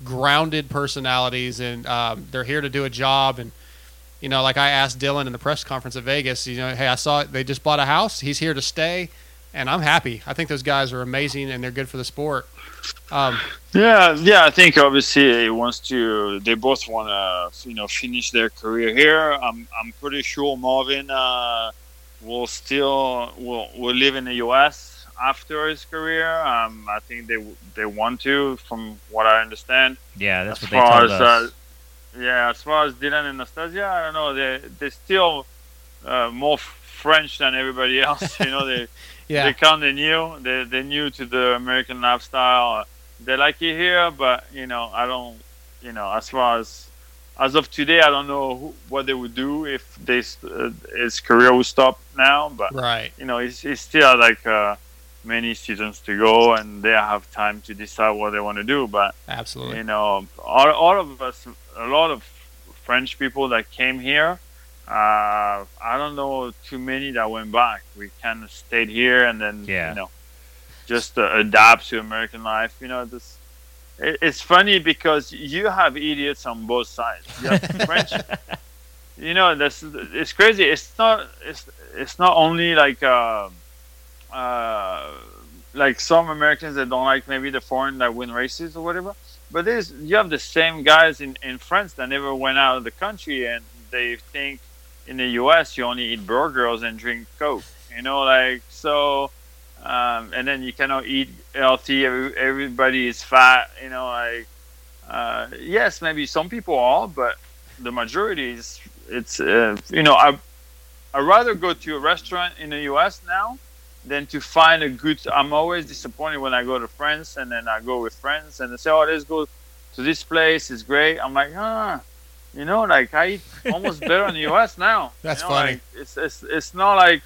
grounded personalities, and um, they're here to do a job. And you know, like I asked Dylan in the press conference at Vegas, you know, hey, I saw they just bought a house. He's here to stay, and I'm happy. I think those guys are amazing, and they're good for the sport. Um, Yeah, yeah. I think obviously he wants to. They both want to, you know, finish their career here. I'm, I'm pretty sure Marvin uh, will still will will live in the U.S. after his career. Um, I think they they want to, from what I understand. Yeah, that's as what they far told as, us. Uh, yeah, as far as Dylan and Anastasia, I don't know. They they're still uh, more French than everybody else. You know, they Yeah. they kind of new. They they're new to the American lifestyle. They like it here, but you know, I don't. You know, as far as as of today, I don't know who, what they would do if they uh, his career would stop now. But Right. you know, he's, he's still like uh, many seasons to go, and they have time to decide what they want to do. But Absolutely. you know, all, all of us, a lot of French people that came here. Uh, I don't know too many that went back. We kind of stayed here and then, Yeah. you know, just uh, adapt to American life. You know, this. It, it's funny because you have idiots on both sides. You have French. You know, that's it's crazy. It's not. It's it's not only like. Uh, uh, like some Americans that don't like maybe the foreign that win races or whatever. But there's you have the same guys in, in France that never went out of the country and they think in the US you only eat burgers and drink Coke. You know, like so um, and then you cannot eat healthy, every, everybody is fat, you know, like uh, yes, maybe some people are, but the majority is it's uh, you know, I I'd rather go to a restaurant in the US now than to find a good. I'm always disappointed when I go to France and then I go with friends and they say, "Oh, let's go to this place. It's great." I'm like, ah, you know, like I eat almost better in the U.S. now. That's You know, funny. like, it's, it's it's not like,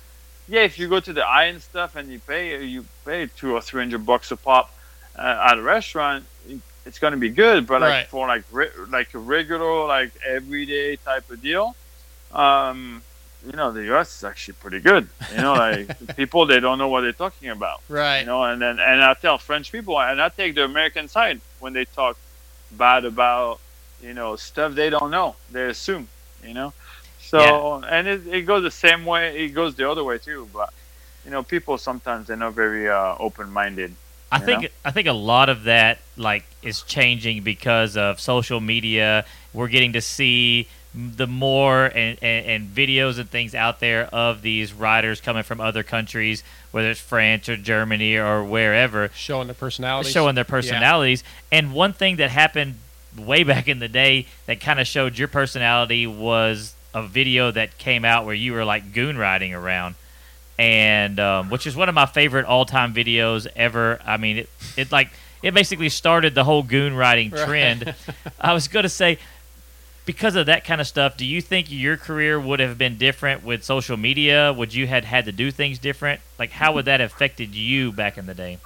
yeah, if you go to the eye and stuff and you pay you pay two or three hundred bucks a pop uh, at a restaurant, it's gonna be good. But like Right. for like re- like a regular like everyday type of deal, um, you know, the U.S. is actually pretty good. You know, like people they don't know what they're talking about. Right. You know, and then and I tell French people, and I take the American side when they talk bad about you know stuff they don't know. They assume. You know, so and it, it goes the same way. It goes the other way too. But you know, people sometimes they're not very uh, open-minded. I think know? I think a lot of that like is changing because of social media. We're getting to see the more and, and, and videos and things out there of these riders coming from other countries, whether it's France or Germany or wherever, Showing their personalities. showing their Yeah. personalities. And one thing that happened way back in the day that kind of showed your personality was a video that came out where you were like goon riding around, and um, which is one of my favorite all-time videos ever. I mean, it it like it basically started the whole goon riding Right. trend. I was going to say. Because of that kind of stuff, do you think your career would have been different with social media? Would you had had to do things different? Like, how would that have affected you back in the day?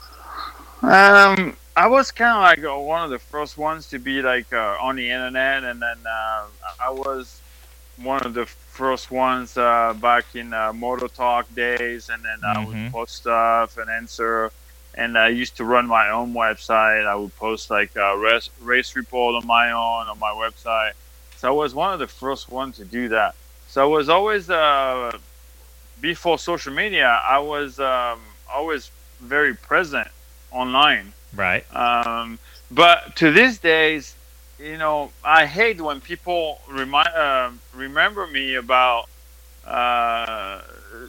Um, I was kind of like uh, one of the first ones to be like uh, on the internet, and then uh, I was one of the first ones uh, back in uh, Moto Talk days, and then I Mhm. would post stuff and answer. And I used to run my own website. I would post like a race, race report on my own on my website. So I was one of the first ones to do that. So I was always uh, before social media. I was um, always very present online. Right. Um, but to these days, you know, I hate when people remind uh, remember me about uh,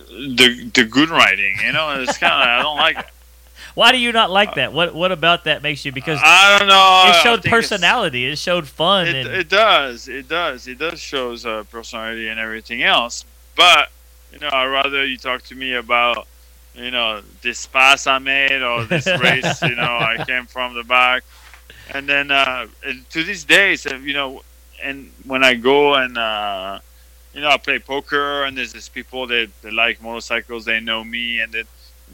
the the goon riding. You know, it's kind of I don't like it. Why do you not like that? What What about that makes you? Because I don't know. it showed personality. It showed fun. It, and it does. It does. It does shows uh, personality and everything else. But you know, I'd rather you talk to me about you know this pass I made or this race. you know, I came from the back, and then uh, and to these days, you know, and when I go and uh, you know I play poker, and there's these people that, that like motorcycles, they know me, and then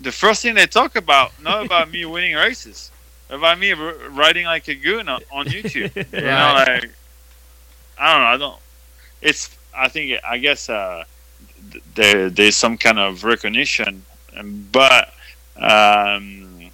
the first thing they talk about, not about me winning races, about me riding like a goon on, on YouTube. You know, like I don't know. I don't. It's. I think. I guess. Uh, there, there's some kind of recognition, but um,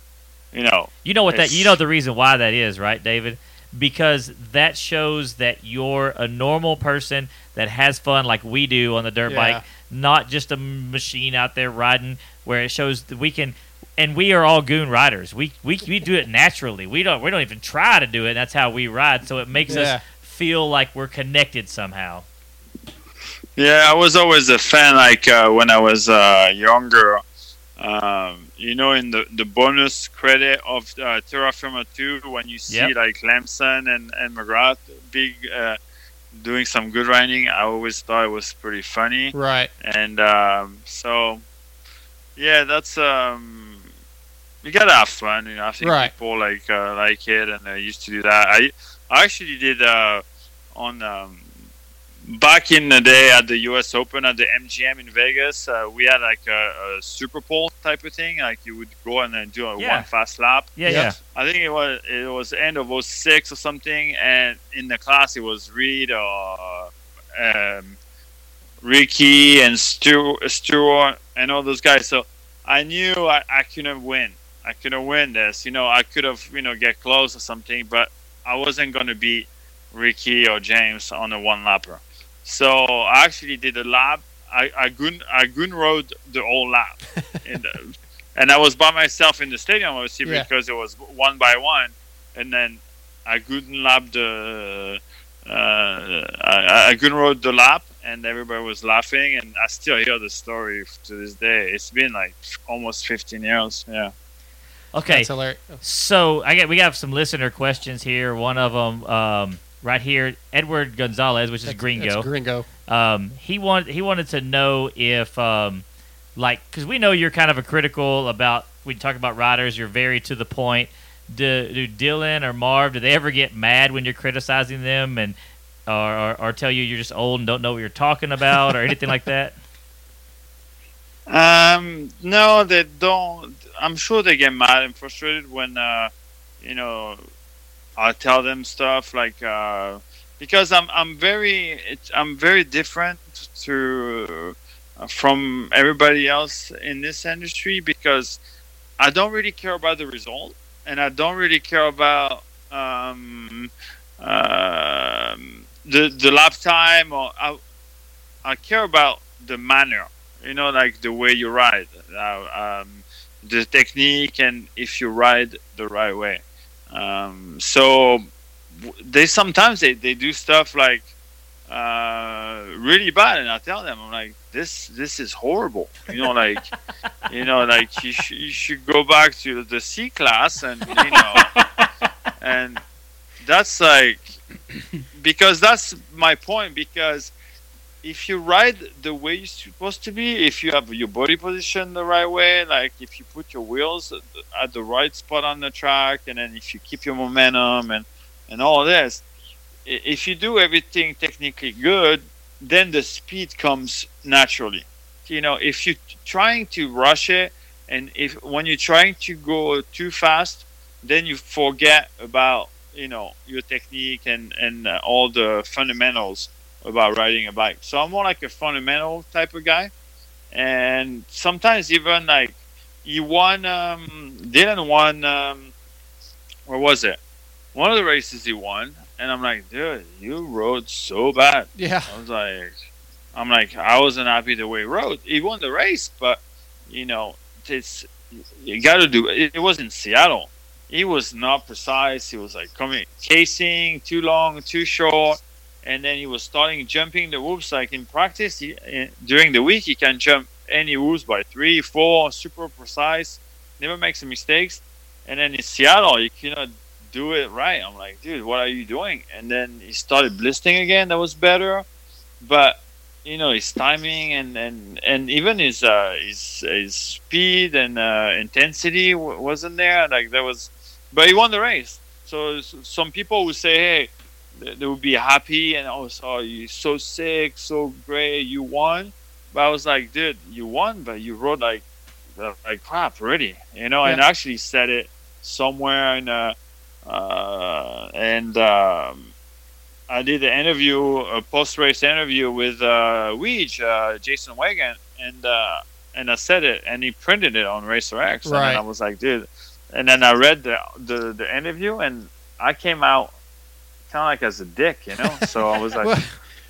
you know. You know what that? You know the reason why that is, right, David? Because that shows that you're a normal person that has fun, like we do on the dirt Yeah. bike, not just a machine out there riding. Where it shows that we can, and we are all goon riders. We we, we do it naturally. We don't we don't even try to do it. That's how we ride. So it makes Yeah. us feel like we're connected somehow. Yeah, I was always a fan. Like uh, when I was uh, younger, um, you know, in the, the bonus credit of uh, Terra Firma Two, when you see Yep. like Lamson and and McGrath big uh, doing some good riding, I always thought it was pretty funny. Right. And um, so, yeah, that's um, you gotta have fun. You know, I think Right. people like uh, like it, and they used to do that. I I actually did uh, on um, back in the day at the U.S. Open at the MGM in Vegas. Uh, we had like a, a Superpole type of thing. Like you would go and then do a Yeah. one fast lap. Yeah, yeah. I think it was it was end of 06 or something, and in the class it was Reed or um, Ricky and Stu, Stewart and all those guys. So I knew I, I couldn't win. I couldn't win this. You know, I could have you know get close or something, but I wasn't going to beat Ricky or James on a one lapper. So I actually did a lap. I I gun I gun rode the whole lap, in the, and I was by myself in the stadium obviously Yeah. because it was one by one, and then I gun lap the. Uh, I, I gun rode the lap and everybody was laughing and I still hear the story to this day. It's been like almost 15 years. Yeah. Okay. That's hilarious. So I get we got some listener questions here. One of them um, right here, Edward Gonzalez, which is That's- Gringo. that's Gringo. Um, he wanted he wanted to know if um, like because we know you're kind of a critical about we talk about riders. You're very to the point. Do, do Dylan or Marv do they ever get mad when you're criticizing them and or, or, or tell you you're just old and don't know what you're talking about or anything like that? Um, no, they don't. I'm sure they get mad and frustrated when, uh, you know, I tell them stuff like uh, because I'm I'm very I'm very different to uh, from everybody else in this industry because I don't really care about the result and I don't really care about um, um, the the lap time or I, I care about the manner you know like the way you ride uh, um, the technique and if you ride the right way um, so they sometimes they, they do stuff like uh, really bad and I tell them I'm like this this is horrible. You know like you know like you, sh- you should go back to the C class and you know and that's like because that's my point because if you ride the way you're supposed to be if you have your body position the right way like if you put your wheels at the- right spot on the track and then if you keep your momentum and and all this if you do everything technically good then the speed comes naturally. You know if you're trying to rush it and if when you're trying to go too fast then you forget about you know your technique and and uh, all the fundamentals about riding a bike. So I'm more like a fundamental type of guy, and sometimes even like he won. Um, Dylan won. Um, where was it? One of the races he won, and I'm like, dude, you rode so bad. Yeah. I was like, I'm like, I wasn't happy the way he rode. He won the race, but you know, it's you got to do. It, it was in Seattle. He was not precise. He was like coming casing too long, too short, and then he was starting jumping the whoops. Like in practice, he, eh, during the week, he can jump any whoops by three, four, super precise, never makes mistakes. And then in Seattle, you cannot do it right. I'm like, dude, what are you doing? And then he started blistering again. That was better, but you know his timing and and and even his uh his his speed and uh intensity w- wasn't there. Like there was, but he won the race. So some people would say, hey, they would be happy and oh, so you're so sick, so great, you won. But I was like, dude, you won, but you rode like like crap already, you know. And I actually said it somewhere in uh, uh and um, I did an interview, a post race interview with uh, Weege, uh, Jason Weigandt, and uh, and I said it, and he printed it on Racer X, and Right. then I was like, dude. And then I read the the, the interview, and I came out kind of like as a dick, you know. So I was like,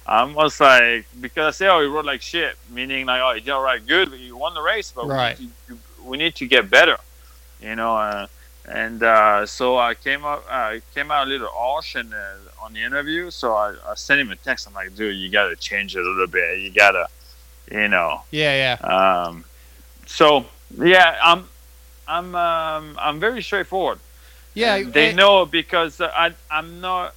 I was like, because I say, oh, he rode like shit, meaning like, oh, you did all right, good, but you won the race, but Right. we, need to, we need to get better, you know. Uh, and uh, so I came up, uh, came out a little harsh and uh, on the interview. So I, I sent him a text. I'm like, dude, you got to change it a little bit. You got to, you know. Yeah, yeah. Um, so yeah, I'm, I'm, um, I'm very straightforward. Yeah, And they eh, know because I, I'm not.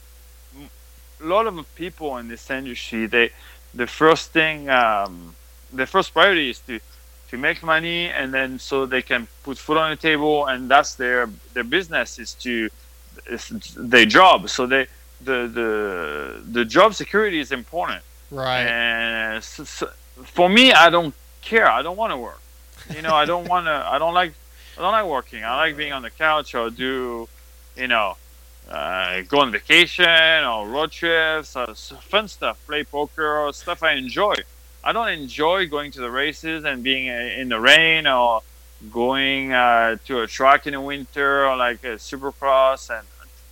A lot of people in this industry, they, the first thing, um, the first priority is to, to make money, and then so they can put food on the table, and that's their their business is to, it's their job. So they, the the the job security is important. Right. And s s for me, I don't care. I don't want to work. You know, I don't want to. I don't like. I don't like working. I like being on the couch or do, you know, uh, go on vacation or road trips or fun stuff, play poker or stuff I enjoy. I don't enjoy going to the races and being uh, in the rain or going uh, to a track in the winter or like a supercross and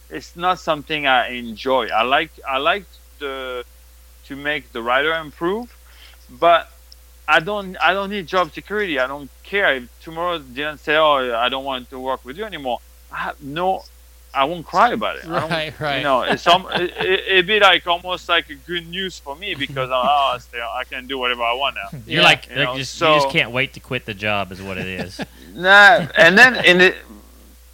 it's not something I enjoy. I like I like the to make the rider improve, but I don't I don't need job security. I don't care if tomorrow Dylan say, "Oh, I don't want to work with you anymore." I have no, I won't cry about it. I don't- Right, right. You know, it's um, it, it, it'd be like almost like a good news for me because oh, I stay- I can do whatever I want now. You're like, You like know, just, so- you just can't wait to quit the job, is what it is. Nah, and then in the,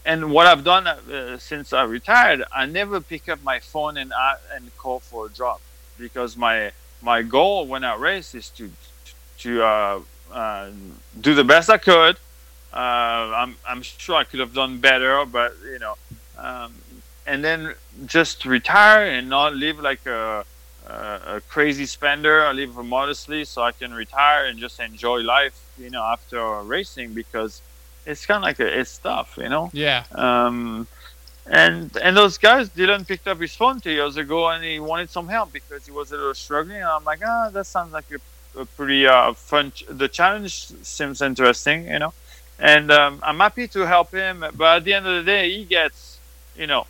and what I've done uh, since I retired, I never pick up my phone and uh, and call for a job because my my goal when I race is to to uh, uh, do the best I could. Uh, I'm I'm sure I could have done better, but you know, um, and then just retire and not live like a a, a crazy spender. I live modestly so I can retire and just enjoy life, you know, after racing because it's kind of like a, it's tough, you know. Yeah. Um, and and those guys, Dylan picked up his phone two years ago and he wanted some help because he was a little struggling. And I'm like, ah, that sounds like a, a pretty uh, fun. Ch- the challenge seems interesting, you know. And um, I'm happy to help him, but at the end of the day, he gets, you know,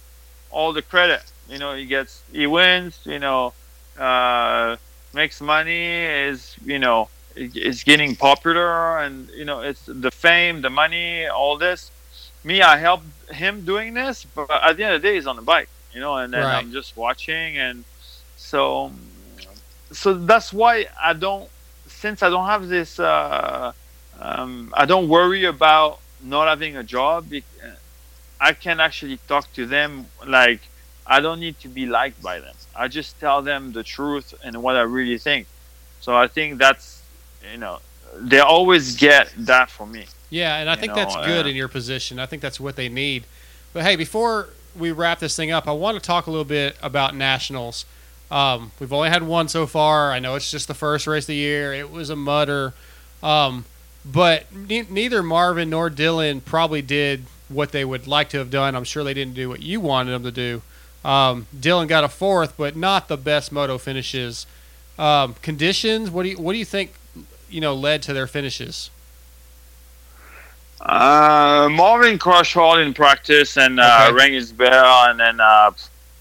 all the credit. You know, he gets, he wins. You know, uh, makes money. Is you know, is getting popular, and you know, it's the fame, the money, all this. Me, I helped him doing this, but at the end of the day, he's on the bike. You know, and then Right. I'm just watching, and so, so that's why I don't. Since I don't have this, uh, um, I don't worry about not having a job. I can actually talk to them like I don't need to be liked by them. I just tell them the truth and what I really think. So I think that's you know they always get that from me. Yeah, and I think know, that's good uh, in your position. I think that's what they need. But hey, before we wrap this thing up, I want to talk a little bit about nationals. Um, we've only had one so far. I know it's just the first race of the year. It was a mutter, um, but ne- neither Marvin nor Dylan probably did what they would like to have done. I'm sure they didn't do what you wanted them to do. Um, Dylan got a fourth, but not the best moto finishes. Um, conditions. What do you what do you think? You know, led to their finishes. Uh, Marvin crushed hard in practice and uh, Okay. rang his bell, and then uh,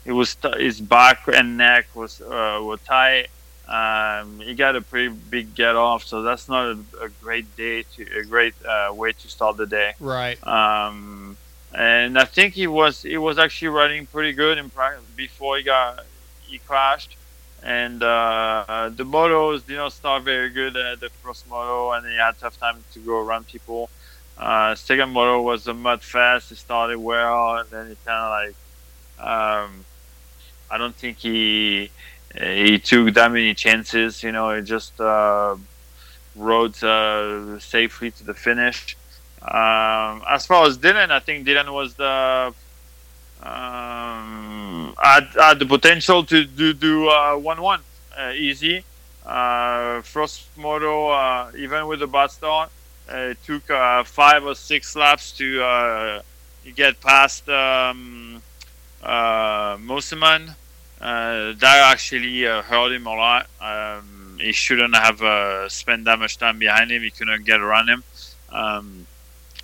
it was t- his back and neck was uh, were tight. Um, he got a pretty big get off, so that's not a, a great day to a great uh, way to start the day. Right. Um, and I think he was he was actually running pretty good in practice before he got he crashed. And uh, the motos did not start very good at the first moto, and he had tough time to go around people. Uh, second moto was a mud fast. It started well, and then it kind of like um, I don't think he he took that many chances. You know, he just uh, rode uh, safely to the finish. Um, as far as Dylan, I think Dylan was the um, had, had the potential to do do uh, one one uh, easy. Uh, first moto, uh, even with the bad start, it took five or six laps to get past um, Mosiman. Uh, that actually uh, hurt him a lot. Um, he shouldn't have uh, spent that much time behind him. He couldn't get around him. Um,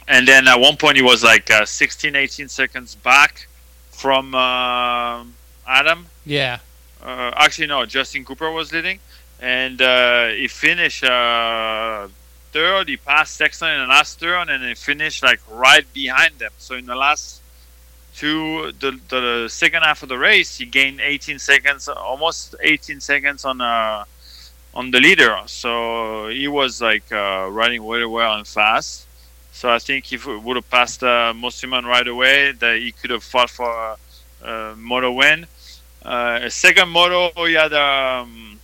and then at one point, he was like uh, 16, 18 seconds back from uh, Adam. Yeah. Uh, actually, no, Justin Cooper was leading. And uh, he finished uh, third. He passed Sexton in the last turn, and he finished like right behind them. So in the last two, the, the second half of the race, he gained 18 seconds, almost 18 seconds on uh, on the leader. So he was like uh, riding really well and fast. So I think if would have passed uh, right away, that he could have fought for a, a moto win. Uh, second moto, he had um,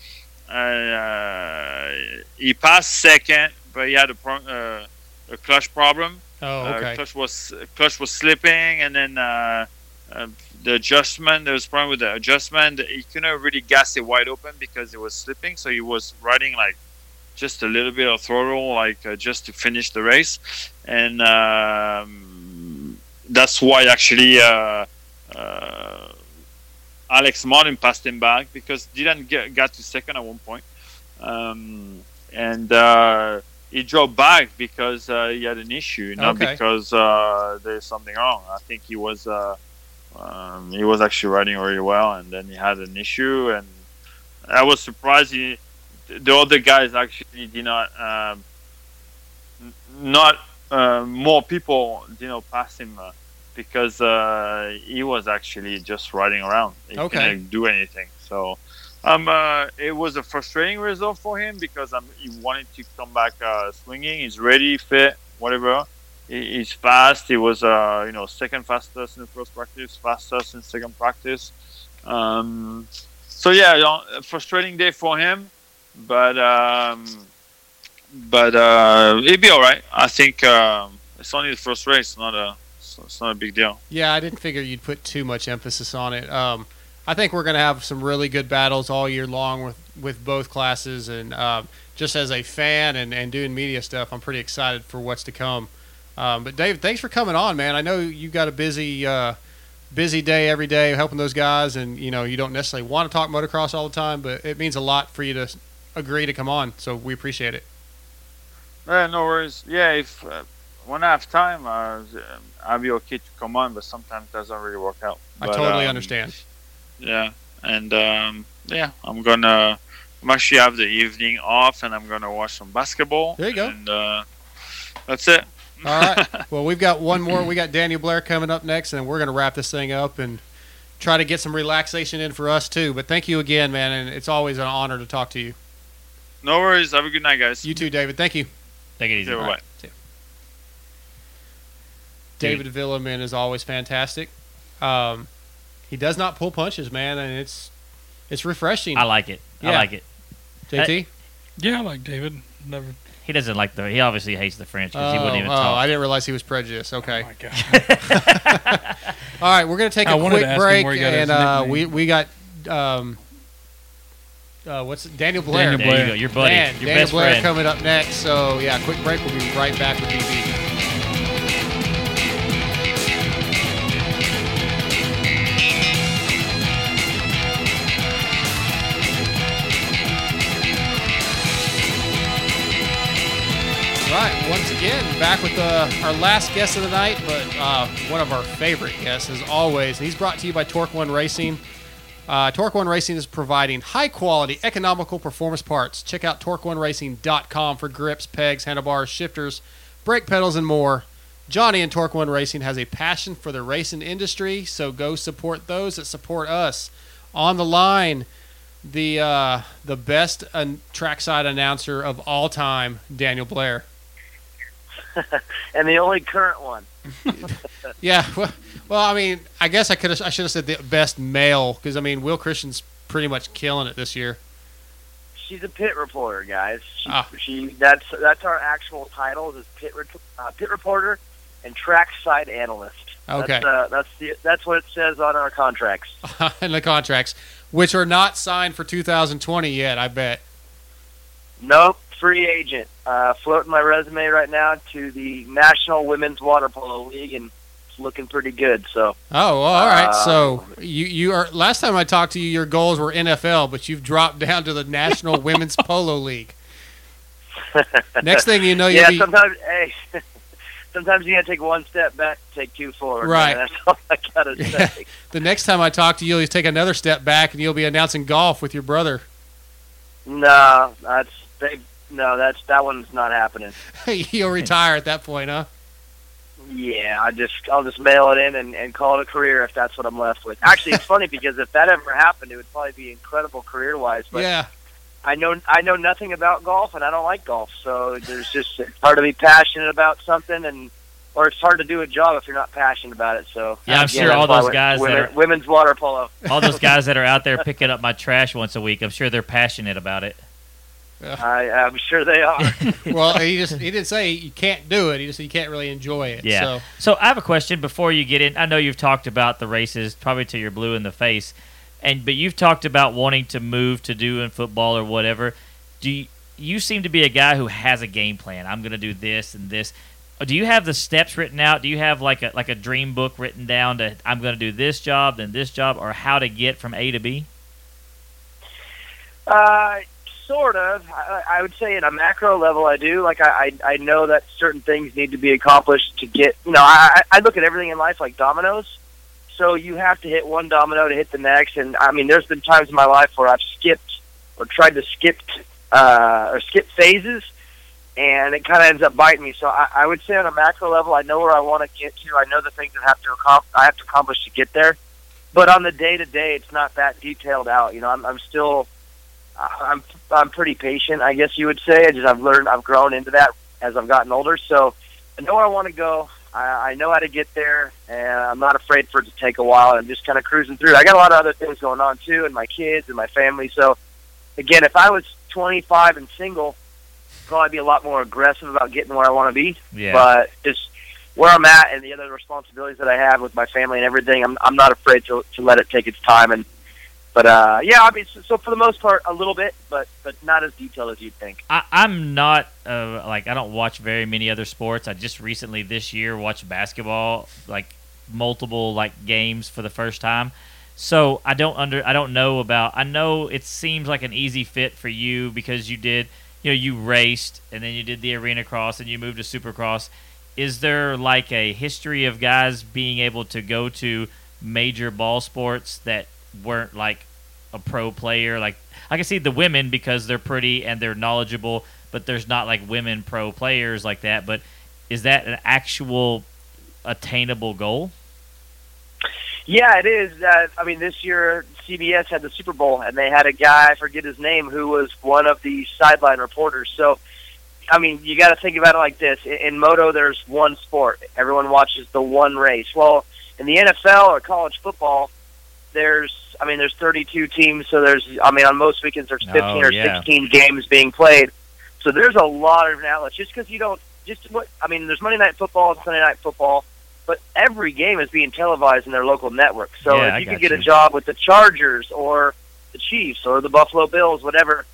uh, he passed second, but he had a, pro- uh, a clutch problem. Oh, Uh, okay. clutch was clutch was slipping, and then uh, uh, the adjustment. There was a problem with the adjustment. He couldn't really gas it wide open because it was slipping. So he was riding like just a little bit of throttle, like uh, just to finish the race, and um, that's why actually uh, uh, Alex Martin passed him back because Dylan get, got to second at one point, um, and uh, he dropped back because uh, he had an issue, not Okay. because uh, there's something wrong. I think he was uh, um, he was actually riding really well, and then he had an issue, and I was surprised. He, the other guys actually did not um, n- not uh, more people you know pass him uh, because uh, he was actually just riding around. He Okay. couldn't do anything. So um, uh, it was a frustrating result for him because um, he wanted to come back uh, swinging. He's ready, fit, whatever. He, he's fast. He was uh, you know second fastest in the first practice, fastest in second practice. Um, so yeah, you know, frustrating day for him, but um, but uh, it'd be all right. I think um, it's only the first race, not a it's not a big deal. Yeah, I didn't figure you'd put too much emphasis on it. Um, I think we're going to have some really good battles all year long with, with both classes. And um, just as a fan and, and doing media stuff, I'm pretty excited for what's to come. Um, but Dave, thanks for coming on, man. I know you got a busy uh, busy day every day helping those guys, and you know you don't necessarily want to talk motocross all the time, but it means a lot for you to agree to come on. So we appreciate it. Yeah, no worries. Yeah, if uh, when I have time, uh, I'll be okay to come on, but sometimes it doesn't really work out. I totally um, understand. Yeah, and um, yeah, I'm gonna. I'm actually have the evening off, and I'm gonna watch some basketball. There you go. And uh, that's it. All right. Well, we've got one more. We got Daniel Blair coming up next, and we're going to wrap this thing up and try to get some relaxation in for us too. But thank you again, man, and it's always an honor to talk to you. No worries. Have a good night, guys. You too, David. Thank you. Take it easy. Yeah, bye. right. David Vuillemin is always fantastic. Um, he does not pull punches, man, and it's it's refreshing. I like it. I like it. JT. Yeah, I like David. Never. He doesn't like the. He obviously hates the French because he wouldn't even oh, talk. I didn't realize he was prejudiced. Okay. Oh my God. All right, we're gonna take I a quick to break, where he got his and uh, we we got um, uh, what's it? Daniel Blair. Daniel there you go. Your buddy. Man, your Daniel best Blair friend. coming up next. So yeah, quick break. We'll be right back with DB. Again, back with uh, our last guest of the night, but uh, one of our favorite guests as always. He's brought to you by Torque One Racing. Uh, Torque One Racing is providing high quality, economical performance parts. Check out TorqueOneRacing.com for grips, pegs, handlebars, shifters, brake pedals, and more. Johnny and Torque One Racing has a passion for the racing industry, so go support those that support us. On the line, the uh, the best uh, trackside announcer of all time, Daniel Blair. and the only current one. Yeah, well, well, I mean, I guess I could I should have said the best male because I mean Will Christien's pretty much killing it this year. She's a pit reporter, guys. She, Ah. she that's that's our actual title is pit uh, pit reporter and trackside analyst. Okay. That's, uh, that's the that's what it says on our contracts. in the contracts, which are not signed for 2020 yet. I bet. Nope, free agent. Uh, floating my resume right now to the National Women's Water Polo League, and it's looking pretty good. So Oh, well, all right. Uh, so you you are last time I talked to you, your goals were NFL, but you've dropped down to the National Women's Polo League. Next thing you know, you'll yeah, be sometimes hey, sometimes you gotta take one step back, take two forward. Right. man. That's all I gotta Yeah. say. the next time I talk to you, you'll take another step back and you'll be announcing golf with your brother. no, that's they. No, that's that one's not happening. you'll retire at that point, huh? Yeah, I just I'll just mail it in and, and call it a career if that's what I'm left with. Actually, it's funny because if that ever happened, it would probably be incredible career wise. But yeah. I know I know nothing about golf, and I don't like golf. So there's just it's hard to be passionate about something, and or it's hard to do a job if you're not passionate about it. So Yeah, I'm again, sure all those wo- guys that are- women's water polo. All those guys that are out there picking up my trash once a week, I'm sure they're passionate about it. I, I'm sure they are. well, he just he didn't say you can't do it. He just said you can't really enjoy it. Yeah. So So I have a question before you get in. I know you've talked about the races, probably till you're blue in the face, and but you've talked about wanting to move to do in football or whatever. Do you, you seem to be a guy who has a game plan? I'm going to do this and this. Do you have the steps written out? Do you have like a like a dream book written down to I'm going to do this job, then this job, or how to get from A to B? Uh, sort of. I, I would say at a macro level, I do. Like I, I, I know that certain things need to be accomplished to get. You know, I, I look at everything in life like dominoes. So you have to hit one domino to hit the next. And I mean, there's been times in my life where I've skipped or tried to skip uh, or skip phases, and it kind of ends up biting me. So I, I would say on a macro level, I know where I want to get to. I know the things that have to accom- I have to accomplish to get there. But on the day to day, it's not that detailed out. You know, I'm, I'm still I'm I'm pretty patient, I guess you would say. I just I've learned I've grown into that as I've gotten older. So I know where I want to go. I, I know how to get there, and I'm not afraid for it to take a while. I'm just kind of cruising through. I got a lot of other things going on too, and my kids and my family. So again, if I was 25 and single, I'd probably be a lot more aggressive about getting where I want to be. Yeah. But just where I'm at and the other responsibilities that I have with my family and everything, I'm I'm not afraid to to let it take its time and but uh, yeah, I mean, so, so for the most part, a little bit, but but not as detailed as you'd think. I, I'm not uh, like I don't watch very many other sports. I just recently this year watched basketball, like multiple like games for the first time. So I don't under I don't know about. I know it seems like an easy fit for you because you did you know you raced and then you did the arena cross and you moved to supercross. Is there like a history of guys being able to go to major ball sports that weren't like a pro player. Like I can see the women because they're pretty and they're knowledgeable, but there's not like women pro players like that. But is that an actual attainable goal? Yeah, it is. Uh, I mean, this year CBS had the Super Bowl, and they had a guy I forget his name who was one of the sideline reporters. So, I mean, you got to think about it like this: in, in moto, there's one sport. Everyone watches the one race. Well, in the NFL or college football, there's I mean, there's 32 teams, so there's I mean, on most weekends there's 15 Oh, or yeah. 16 games being played. So there's a lot of outlets. Just because you don't, just what I mean, there's Monday Night Football and Sunday Night Football, but every game is being televised in their local network. So Yeah, if you could get you. a job with the Chargers or the Chiefs or the Buffalo Bills, whatever,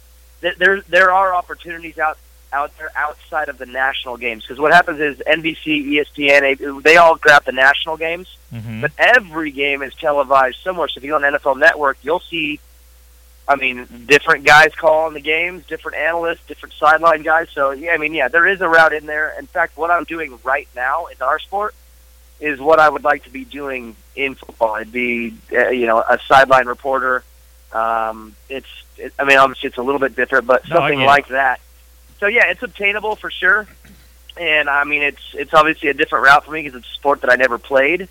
th- there there are opportunities out out there outside of the national games. Because what happens is NBC, ESPN, they all grab the national games, Mm-hmm. but every game is televised somewhere. So if you go on NFL Network, you'll see I mean, different guys calling the games, different analysts, different sideline guys. So yeah, I mean, yeah, there is a route in there. In fact, what I'm doing right now in our sport is what I would like to be doing in football. I'd be, uh, you know, a sideline reporter. Um, it's, it, I mean, obviously it's a little bit different, but No, something like that. So yeah, it's obtainable for sure. And I mean, it's it's obviously a different route for me because it's a sport that I never played.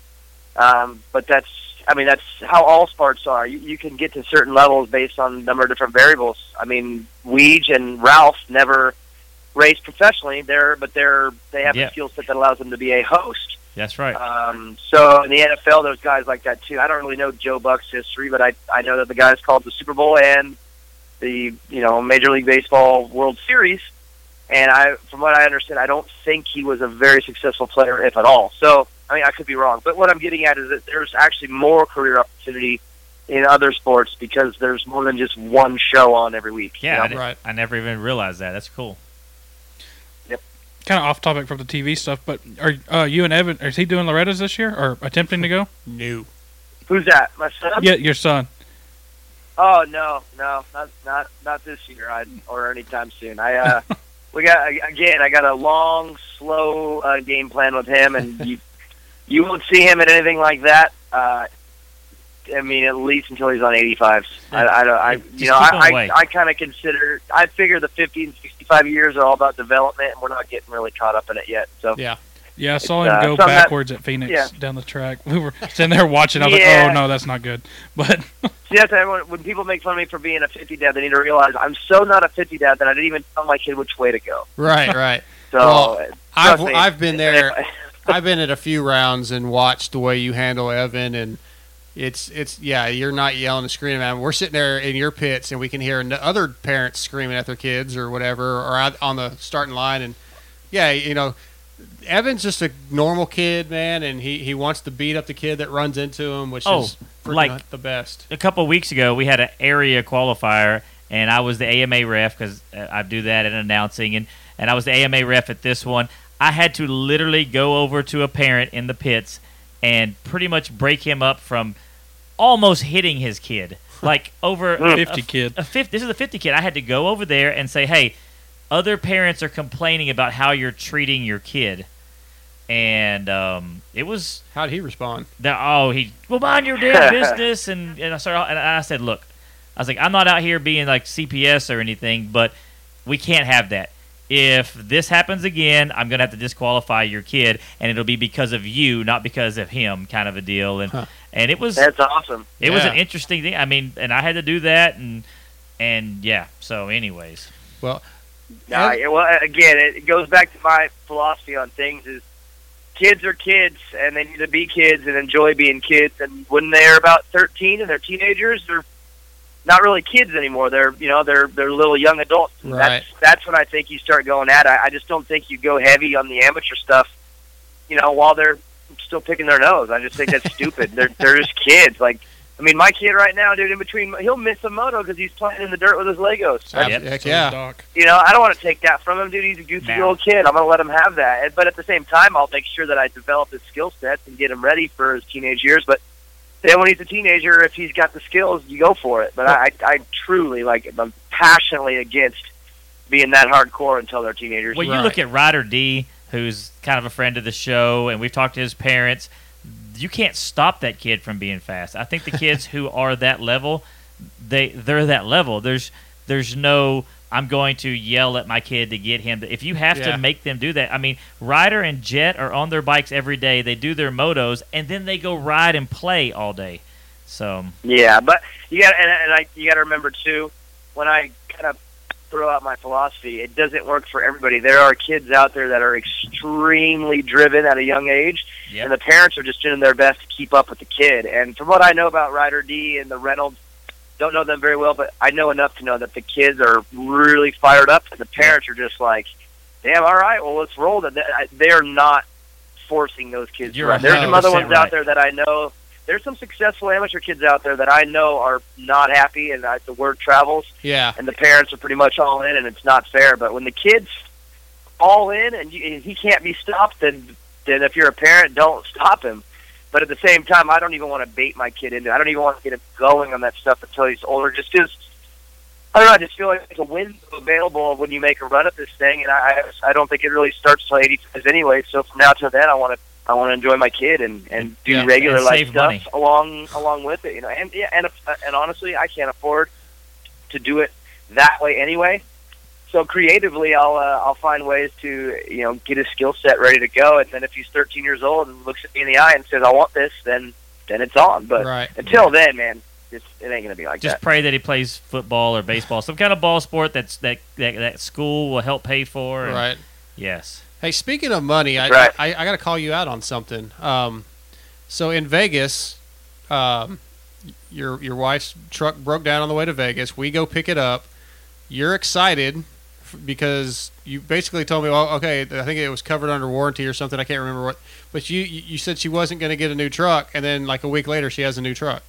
Um, but that's, I mean, that's how all sports are. You, you can get to certain levels based on a number of different variables. I mean, Weege and Ralph never raced professionally. They're, but they're they have Yeah. a skill set that allows them to be a host. That's right. Um, so in the NFL, there's guys like that too. I don't really know Joe Buck's history, but I I know that the guy's called the Super Bowl and the you know Major League Baseball World Series. And I, from what I understand, I don't think he was a very successful player, if at all. So I mean, I could be wrong, but what I'm getting at is that there's actually more career opportunity in other sports because there's more than just one show on every week. yeah, I, you know? di- I never even realized that. That's cool. Yep. Kind of off topic from the TV stuff, but are uh, you and Evan? Is he doing Loretta's this year or attempting to go? No. Who's that? My son? Yeah, your son. Oh no, no, not not not this year, I, or anytime soon. I uh, we got again. I got a long, slow uh, game plan with him, and you you won't see him at anything like that. Uh, I mean, at least until he's on 85s. I, I don't. I you know, I. I, I kind of consider. I figure the 50 and 65 years are all about development, and we're not getting really caught up in it yet. So Yeah. Yeah, I saw him uh, go something that- backwards at Phoenix yeah. down the track. We were sitting there watching. I was Yeah. like, "Oh no, that's not good." But See, that's everyone, when people make fun of me for being a 50 dad, they need to realize I'm so not a 50 dad that I didn't even tell my kid which way to go. Right, right. So Well, I've me, I've been there. if- I've been at a few rounds and watched the way you handle Evan, and it's it's yeah, you're not yelling and screaming at him. We're sitting there in your pits, and we can hear n- other parents screaming at their kids or whatever, or out on the starting line, and yeah, you know. Evan's just a normal kid, man, and he, he wants to beat up the kid that runs into him, which Oh, is freaking like- the best. a couple weeks ago, we had an area qualifier, and I was the AMA ref because uh, I do that in announcing, and, and I was the AMA ref at this one. I had to literally go over to a parent in the pits and pretty much break him up from almost hitting his kid, like over a- 50 a, kid. A 50, this is a 50 kid. I had to go over there and say, hey, other parents are complaining about how you're treating your kid. And um, it was How did he respond? that oh he well mind your damn business and and I started and I said look I was like I'm not out here being like CPS or anything but we can't have that if this happens again I'm gonna have to disqualify your kid and it'll be because of you not because of him kind of a deal and Huh. and it was That's awesome. it was an interesting thing I mean and I had to do that and and yeah so anyways Well, Nah, yeah, well, again, it goes back to my philosophy on things: is kids are kids, and they need to be kids and enjoy being kids. And when they're about thirteen and they're teenagers, they're not really kids anymore. They're you know they're they're little young adults. Right. That's that's when I think you start going at. it. I, I just don't think you go heavy on the amateur stuff. You know, while they're still picking their nose. I just think that's stupid. They're they're just kids. Like. I mean, my kid right now, dude, in between, he'll miss a moto because he's playing in the dirt with his Legos. Ab- Yep. heck yeah. Doc. You know, I don't want to take that from him, dude. He's a goofy Nah. little kid. I'm going to let him have that. But at the same time, I'll make sure that I develop his skill sets and get him ready for his teenage years. But then when he's a teenager, if he's got the skills, you go for it. But I, I truly, like, I'm passionately against being that hardcore until they're teenagers. Well, you Right. look at Ryder D, who's kind of a friend of the show, and we've talked to his parents. You can't stop that kid from being fast. I think the kids who are that level, they they're that level. There's there's no I'm going to yell at my kid to get him. To, if you have Yeah. to make them do that, I mean, Ryder and Jett are on their bikes every day. They do their motos, and then they go ride and play all day. So Yeah, but you got and, and I you got to remember too when I kind of throw out my philosophy, it doesn't work for everybody. There are kids out there that are extremely driven at a young age, Yep. and the parents are just doing their best to keep up with the kid. And from what I know about Ryder D and the Reynolds, don't know them very well, but I know enough to know that the kids are really fired up, and the parents are just like, "Damn, all right, well, let's roll." That they're not forcing those kids. to You're run. There's some other 100% ones out there that I know there's some successful amateur kids out there that I know are not happy, and I, the word travels, Yeah. and the parents are pretty much all in, and it's not fair. But when the kids all in, and, you, and he can't be stopped, then then if you're a parent, don't stop him. But at the same time, I don't even want to bait my kid into. it. I don't even want to get him going on that stuff until he's older, just because I don't know. I just feel like there's a window available when you make a run at this thing, and I I don't think it really starts till 85 anyway. So from now till then, I want to I want to enjoy my kid and and do Yeah, regular and life stuff money. along along with it. You know, and yeah, and uh, and honestly, I can't afford to do it that way anyway. So creatively, I'll uh, I'll find ways to you know get his skill set ready to go. And then if he's 13 years old and looks at me in the eye and says, "I want this," then then it's on. But Right. until then, man, it's, it ain't gonna be like Just that. Just pray that he plays football or baseball, some kind of ball sport that's that that, that school will help pay for. and- Right. Yes. Hey, speaking of money, I, Right. I, I got to call you out on something. Um, so in Vegas, um, your your wife's truck broke down on the way to Vegas. We go pick it up. You're excited because you basically told me, well, okay, I think it was covered under warranty or something. I can't remember what. But you you you said she wasn't going to get a new truck, and then like a week later, she has a new truck.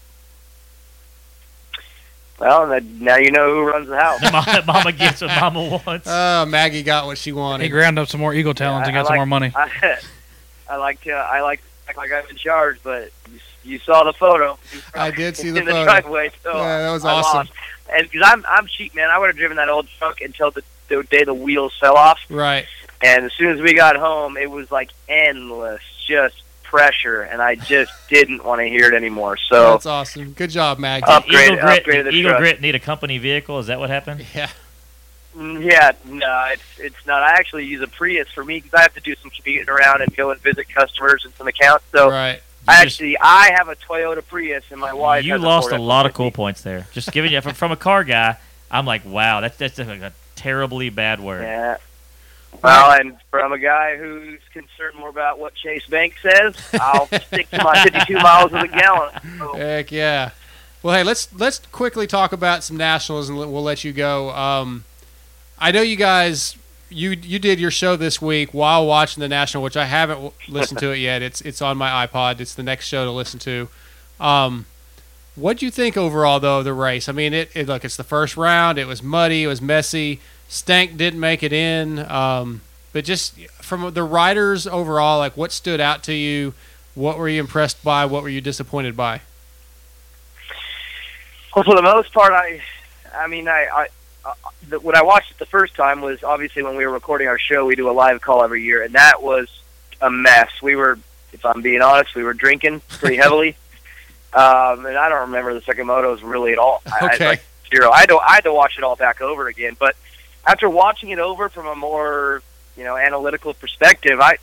Well, then- now you know who runs the house. mama, mama gets what mama wants. Uh, Maggie got what she wanted. He ground up some more Eagle Talons and got some like, more money. I, I like to I like to act like I'm in charge, but you, you saw the photo. I did see the in the photo. driveway. So Yeah, that was I awesome. lost. And because I'm I'm cheap, man, I would have driven that old truck until the, the day the wheels fell off. Right. And as soon as we got home, it was like endless, just pressure, and I just didn't want to hear it anymore. So That's awesome. Good job, Maggie. Upgrade- Eagle Grit, upgraded the Eagle truck. Grit need a company vehicle. Is that what happened? Yeah. Mm, Yeah, no, it's it's not. I actually use a Prius for me because I have to do some commuting around and go and visit customers and some accounts. So right. I actually I have a Toyota Prius and my wife. you has lost a Ford lot of cool points there. Just giving you from, from a car guy, I'm like, wow, that's that's like a terribly bad word. Yeah. Well, and from a guy who's concerned more about what Chase Bank says, I'll stick to my 52 miles of the gallon. So, Heck yeah. Well, hey, let's let's quickly talk about some nationals, and we'll let you go. Um, I know you guys, you you did your show this week while watching the national, which I haven't listened to it yet. It's it's on my iPod. It's the next show to listen to. Um, what do you think overall though of the race? I mean, it, it look it's the first round. It was muddy. It was messy. Stank didn't make it in. Um, but just from the writers overall, like what stood out to you? What were you impressed by? What were you disappointed by? well, for the most part, I, I mean, I, I, uh, the, when I watched it the first time was obviously when we were recording our show. We do a live call every year, and that was a mess. We were, if I'm being honest, we were drinking pretty heavily, um, and I don't remember the second motos really at all. I, I, Okay. like zero. I had, to, I had to watch it all back over again, but after watching it over from a more you know analytical perspective, I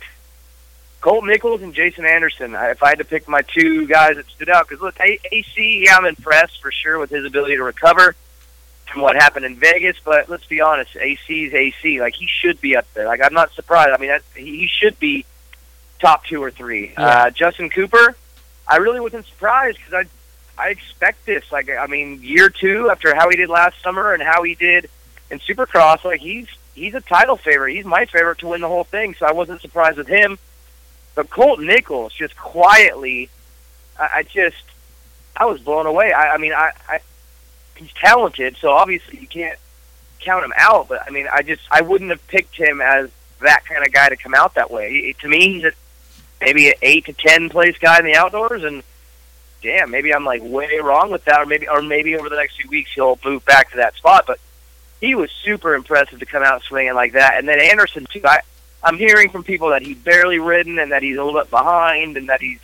Colt Nichols and Jason Anderson. I, if I had to pick my two guys that stood out, because look, AC, yeah, I'm impressed for sure with his ability to recover from what happened in Vegas. But let's be honest, AC's AC. Like he should be up there. Like I'm not surprised. I mean, that, he he should be top two or three. Uh, Justin Cooper, I really wasn't surprised because I I expect this. Like I mean, year two after how he did last summer and how he did in Supercross, like he's he's a title favorite. He's my favorite to win the whole thing. So I wasn't surprised with him. But Colt Nichols just quietly, I, I just I was blown away. I, I mean, I, I he's talented, so obviously you can't count him out. But I mean, I just I wouldn't have picked him as that kind of guy to come out that way. He, to me, he's a, maybe an eight to ten place guy in the outdoors, and damn, maybe I'm like way wrong with that, or maybe or maybe over the next few weeks he'll move back to that spot. But he was super impressive to come out swinging like that. And then Anderson too. I I'm hearing from people that he's barely ridden and that he's a little bit behind and that he's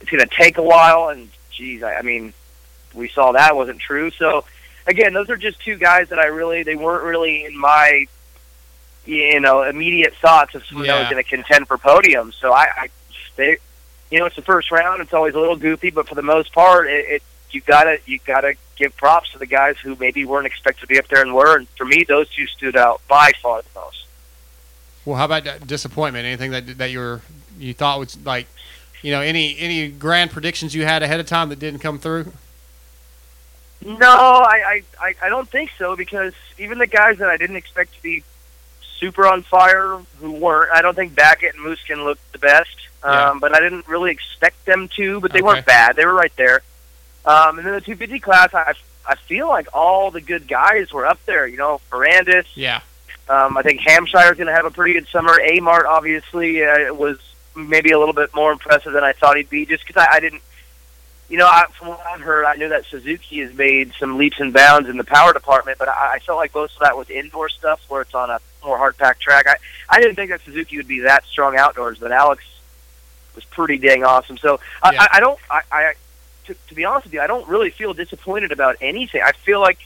it's going to take a while. And geez, I, I mean, we saw that wasn't true. So again, those are just two guys that I really they weren't really in my you know immediate thoughts of someone that was going to contend for podiums. So I, I they you know it's the first round. It's always a little goofy, but for the most part, it, it you gotta you gotta give props to the guys who maybe weren't expected to be up there and were. And for me, those two stood out by far the most. Well, how about disappointment? Anything that that you were you thought was like, you know, any any grand predictions you had ahead of time that didn't come through? No, I, I, I, don't think so because even the guys that I didn't expect to be super on fire who weren't, I don't think Baggett and Musquin looked the best. Yeah. Um, but I didn't really expect them to, but they Okay. weren't bad. They were right there. Um, and then the 250 class, I, I feel like all the good guys were up there. You know, Ferrandis. Yeah. Um, I think Hampshire's going to have a pretty good summer. Amart obviously uh, was maybe a little bit more impressive than I thought he'd be, just because I, I didn't. you know, I, from what I've heard, I knew that Suzuki has made some leaps and bounds in the power department, but I, I felt like most of that was indoor stuff where it's on a more hard packed track. I, I didn't think that Suzuki would be that strong outdoors, but Alex was pretty dang awesome. So I, Yeah. I, I don't, I, I to, to be honest with you, I don't really feel disappointed about anything. I feel like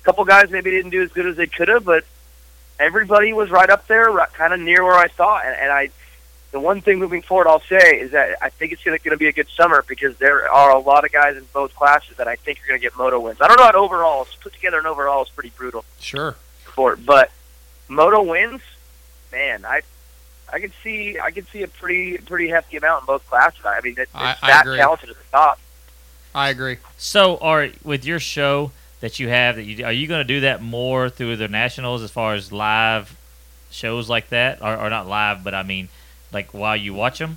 a couple guys maybe didn't do as good as they could have, but everybody was right up there, right, kind of near where I thought. And, and I, the one thing moving forward, I'll say is that I think it's going to be a good summer because there are a lot of guys in both classes that I think are going to get moto wins. I don't know about overalls. Put together an overall is pretty brutal Sure. for but moto wins, man, I. I can see, I can see a pretty, pretty hefty amount in both classes. I mean, it's, it's I- I that agree. talented at the top. I agree. So, are with your show that you have that you are you going to do that more through the nationals as far as live shows like that, or, or not live, but I mean, like while you watch them?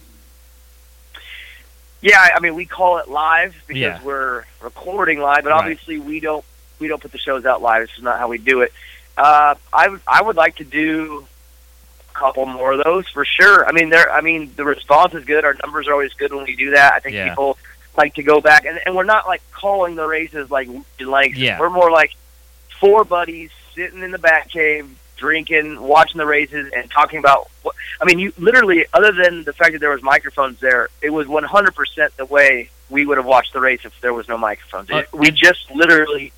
Yeah, I I mean, we call it live because Yeah. we're recording live, but Right. obviously we don't we don't put the shows out live. This is not how we do it. Uh, I would I would like to do a couple more of those for sure. I mean, there. I mean, the response is good. Our numbers are always good when we do that. I think Yeah. people like to go back, and, and we're not like calling the races like like Yeah. we're more like four buddies sitting in the back cave drinking, watching the races, and talking about. What, I mean, you literally, other than the fact that there was microphones there, it was 100% the way we would have watched the race if there was no microphones. Uh, we just literally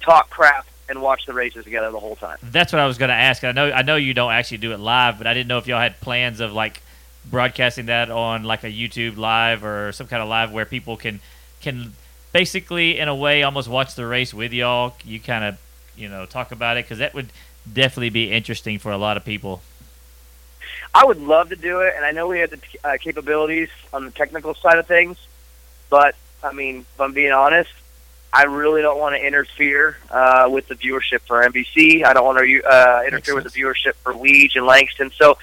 talk crap and watch the races together the whole time. That's what I was going to ask. I know I know you don't actually do it live, but I didn't know if y'all had plans of like broadcasting that on like a YouTube live or some kind of live where people can can basically in a way almost watch the race with y'all. You kind of you know talk about it because that would definitely be interesting for a lot of people. I would love to do it, and I know we have the uh, capabilities on the technical side of things, but I mean, if I'm being honest, I really don't want to interfere uh, with the viewership for NBC. I don't want to uh, interfere with the viewership for Weege and Langston. So,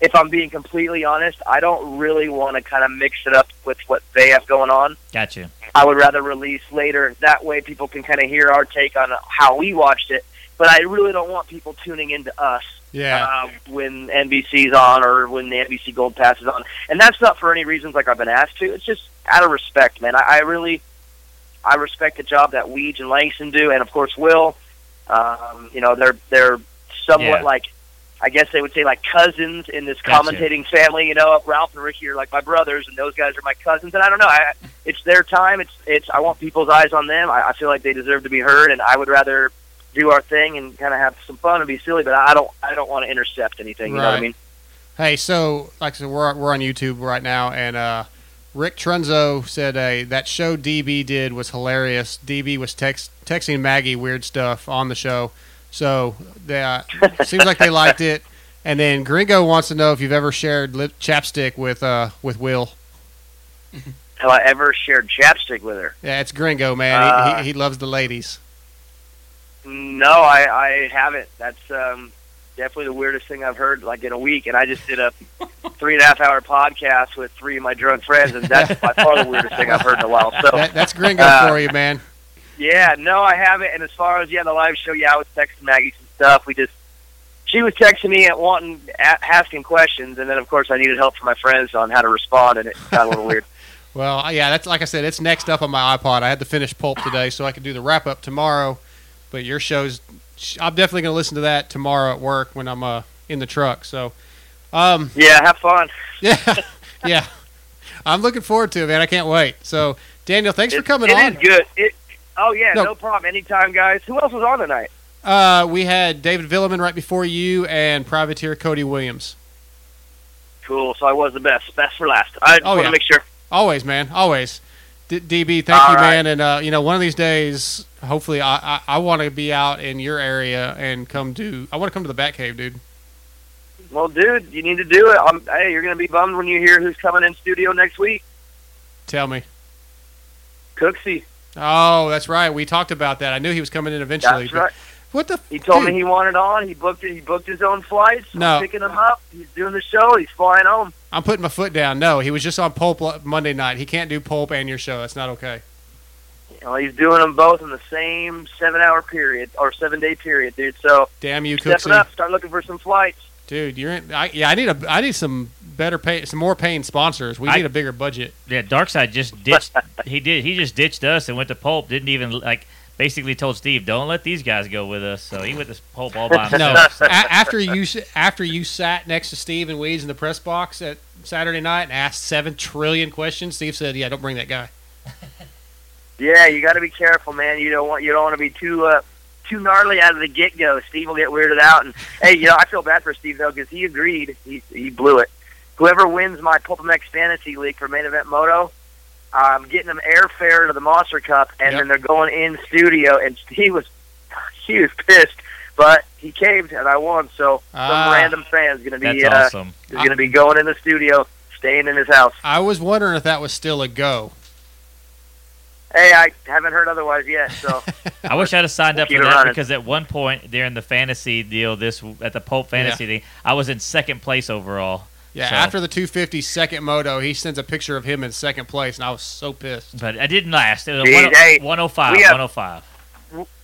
if I'm being completely honest, I don't really want to kind of mix it up with what they have going on. Gotcha. I would rather release later. That way, people can kind of hear our take on how we watched it. But I really don't want people tuning into us Yeah. uh, when NBC's on or when the NBC Gold Pass is on. And that's not for any reasons like I've been asked to. It's just out of respect, man. I, I really, I respect the job that Weege and Langston do, and of course Will. Um, you know, they're they're somewhat Yeah. like, I guess they would say like cousins in this Gotcha. commentating family. You know, Ralph and Ricky are like my brothers, and those guys are my cousins. And I don't know, I, it's their time. It's it's. I want people's eyes on them. I, I feel like they deserve to be heard, and I would rather do our thing and kind of have some fun and be silly. But I don't I don't want to intercept anything. You know what I mean? Hey, so like I said, we're we're on YouTube right now, and uh, Rick Trunzo said uh, that show DB did was hilarious. DB was text texting Maggie weird stuff on the show, so they, uh, seems like they liked it. And then Gringo wants to know if you've ever shared lip chapstick with uh with Will. Have I ever shared chapstick with her? Yeah, it's Gringo, man. Uh, he, he he loves the ladies. No, I, I haven't. That's um, definitely the weirdest thing I've heard like in a week. And I just did a three and a half hour podcast with three of my drunk friends, and that's by far the weirdest thing I've heard in a while. So That, that's Gringo uh, for you, man. Yeah, no, I haven't. And as far as yeah, the live show, yeah, I was texting Maggie some stuff. We just she was texting me at wanting asking questions, and then of course I needed help from my friends on how to respond, and it got a little weird. Well, yeah, that's like I said, it's next up on my iPod. I had to finish Pulp today, so I could do the wrap up tomorrow. But your show's, I'm definitely going to listen to that tomorrow at work when I'm uh, in the truck. So, um, Yeah, have fun. yeah, yeah, I'm looking forward to it, man. I can't wait. So, Daniel, thanks for coming it on. is good. It, oh yeah, No. no. problem. Anytime, guys. Who else was on tonight? Uh, we had David Vuillemin right before you and Privateer Cody Williams. Cool. So I was the best. Best for last. I Oh, want to yeah. make sure. Always, man. Always. D- DB, thank All you, right. man. And uh, you know, one of these days, hopefully, I I, I want to be out in your area and come to. I want to come to the Batcave, dude. Well, dude, you need to do it. I'm, hey, you're gonna be bummed when you hear who's coming in studio next week. Tell me. Cooksey. Oh, that's right. We talked about that. I knew he was coming in eventually. That's right. What the? He told dude, me he wanted on. He booked it. He booked his own flights. I'm No. picking him up. He's doing the show. He's flying home. I'm putting my foot down. No, he was just on Pulp Monday night. He can't do Pulp and your show. That's not okay. Well, he's doing them both in the same seven-hour period or seven-day period, dude. So Damn you, step it up. Start looking for some flights. Dude, you're in. I, yeah, I need a. I need some better pay, some more paying sponsors. We I- need a bigger budget. Yeah, Darkside just ditched. he did. He just ditched us and went to Pulp. Didn't even like. Basically told Steve, "Don't let these guys go with us." So he went to Pulp all by No, himself. a- after you after you sat next to Steve and Weeds in the press box at Saturday night and asked seven trillion questions, Steve said, "Yeah, don't bring that guy." Yeah, you got to be careful, man. You don't want you don't want to be too uh, too gnarly out of the get go. Steve will get weirded out. And hey, you know I feel bad for Steve though because he agreed. He he blew it. Whoever wins my PulpMX Fantasy League for main event moto, I'm getting them airfare to the Monster Cup, and Yep. then they're going in studio. And he was he was pissed, but he caved, and I won. So Ah. some random fan's gonna be That's uh, awesome. is gonna be going in the studio, staying in his house. I was wondering if that was still a go. Hey, I haven't heard otherwise yet. So I wish I'd have signed up Keep for that running. because at one point during the fantasy deal, this at the Pulp fantasy thing, I was in second place overall. Yeah, So- after the 250 second moto, he sends a picture of him in second place, and I was so pissed. But I didn't last. It was Jeez, 10- hey, 105. we have- 105.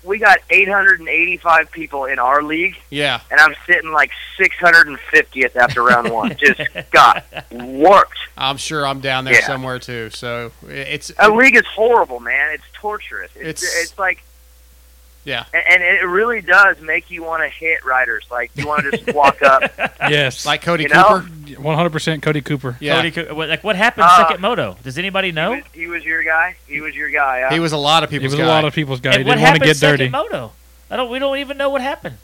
we got 885 people in our league, Yeah, and I'm sitting like 650th after round one. Just got worked. I'm sure I'm down there Yeah. somewhere too. So it's A league is horrible, man. It's torturous. It's It's- it's, like, yeah. and, and it really does make you want to hit riders. Like you want to just walk up. Yes. Like Cody You know? Cooper. 100% Cody Cooper. Yeah, Cody, Co- like what happened Uh, second moto? Does anybody He know? was, he was your guy. He was your guy. Uh, he was a lot of people's. Guy. He people's was a lot of people's guy. And He what didn't want to happened get second dirty. moto? I don't. We don't even know what happened.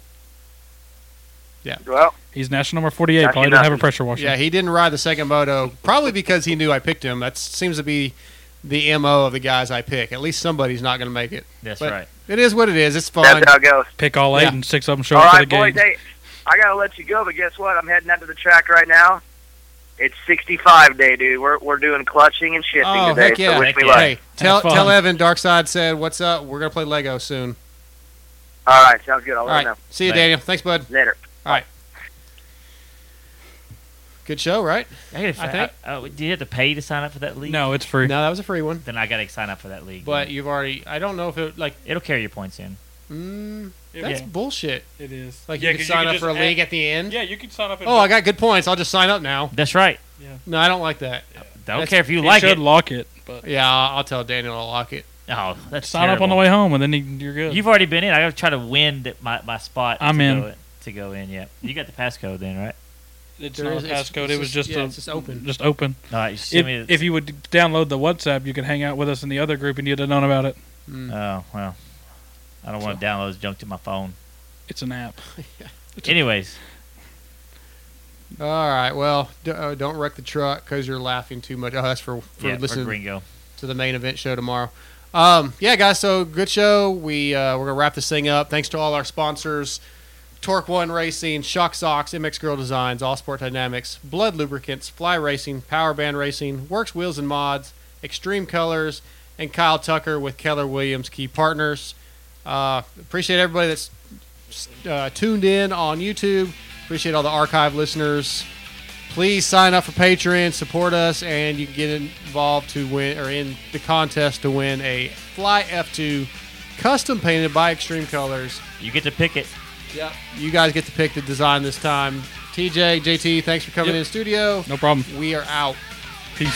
Yeah. Well, He's national number 48. Probably didn't have a pressure washer. Yeah, he didn't ride the second moto, probably because he knew I picked him. That seems to be the mo of the guys I pick. At least somebody's not going to make it. That's But right. It is what it is. It's fun. that's how it goes. Pick all eight Yeah. and six of them show All up right, to the boys. gate. Hey, I gotta let you go, but guess what? I'm heading out to the track right now. It's 65 day, dude. We're we're doing clutching and shifting Oh, today. heck yeah. So wish Heck me yeah. luck. Hey, tell fun. tell Evan Darkside said what's up. We're gonna play Lego soon. All right, sounds good. I'll All let right, know see you, Thanks. Daniel. Thanks, bud. later. Good show, right? I gotta, I think- I, oh, do you have to pay to sign up for that league? No, it's free. No, that was a free one. Then I gotta sign up for that league. But you've already. I don't know if it like. it'll carry your points in. Mm, that's yeah. bullshit. It is. Like Yeah, you can 'cause sign up for a add- league at the end. Yeah, you can sign up. And Oh, I got good points. I'll just sign up now. That's right. Yeah. No, I don't like that. Don't That's- care if you like should it. lock it, but Yeah, I'll, I'll tell Daniel to lock it. Oh, that's sign up on the way home, and then you're good. You've already been in. I gotta try to win my, my spot. I'm to in. Go, to go in. Yeah, you got the passcode then, right? It's There not is- a it's- passcode. it's It was just- just, yeah, a, it's just open. Just open. All right, you send If, if you would download the WhatsApp, you could hang out with us in the other group, and you'd have known about it. Mm. oh well, I don't want to download this junk to my phone. It's an app. Anyways, All right. Well, d- uh, don't wreck the truck because you're laughing too much. Oh, that's for for yeah, for listening Gringo. to the main event show tomorrow. Um, yeah, guys. So good show. We uh, we're gonna wrap this thing up. Thanks to all our sponsors: Torque One Racing, Shock Socks, mxgurl Designs, All Sport Dynamics, Blud Lubricants, Fly Racing, Power Band Racing, Works Wheels and Mods, Extreme Colors, and Kyle Tucker with Keller Williams, key partners. Uh, appreciate everybody that's uh, tuned in on YouTube. Appreciate all the archive listeners. Please sign up for Patreon, support us, and you can get involved to win or in the contest to win a Fly F2 custom painted by Extreme Colors. You get to pick it. Yep. You guys get to pick the design this time. TJ, JT, thanks for coming Yep. in the studio. No problem. We are out. Peace.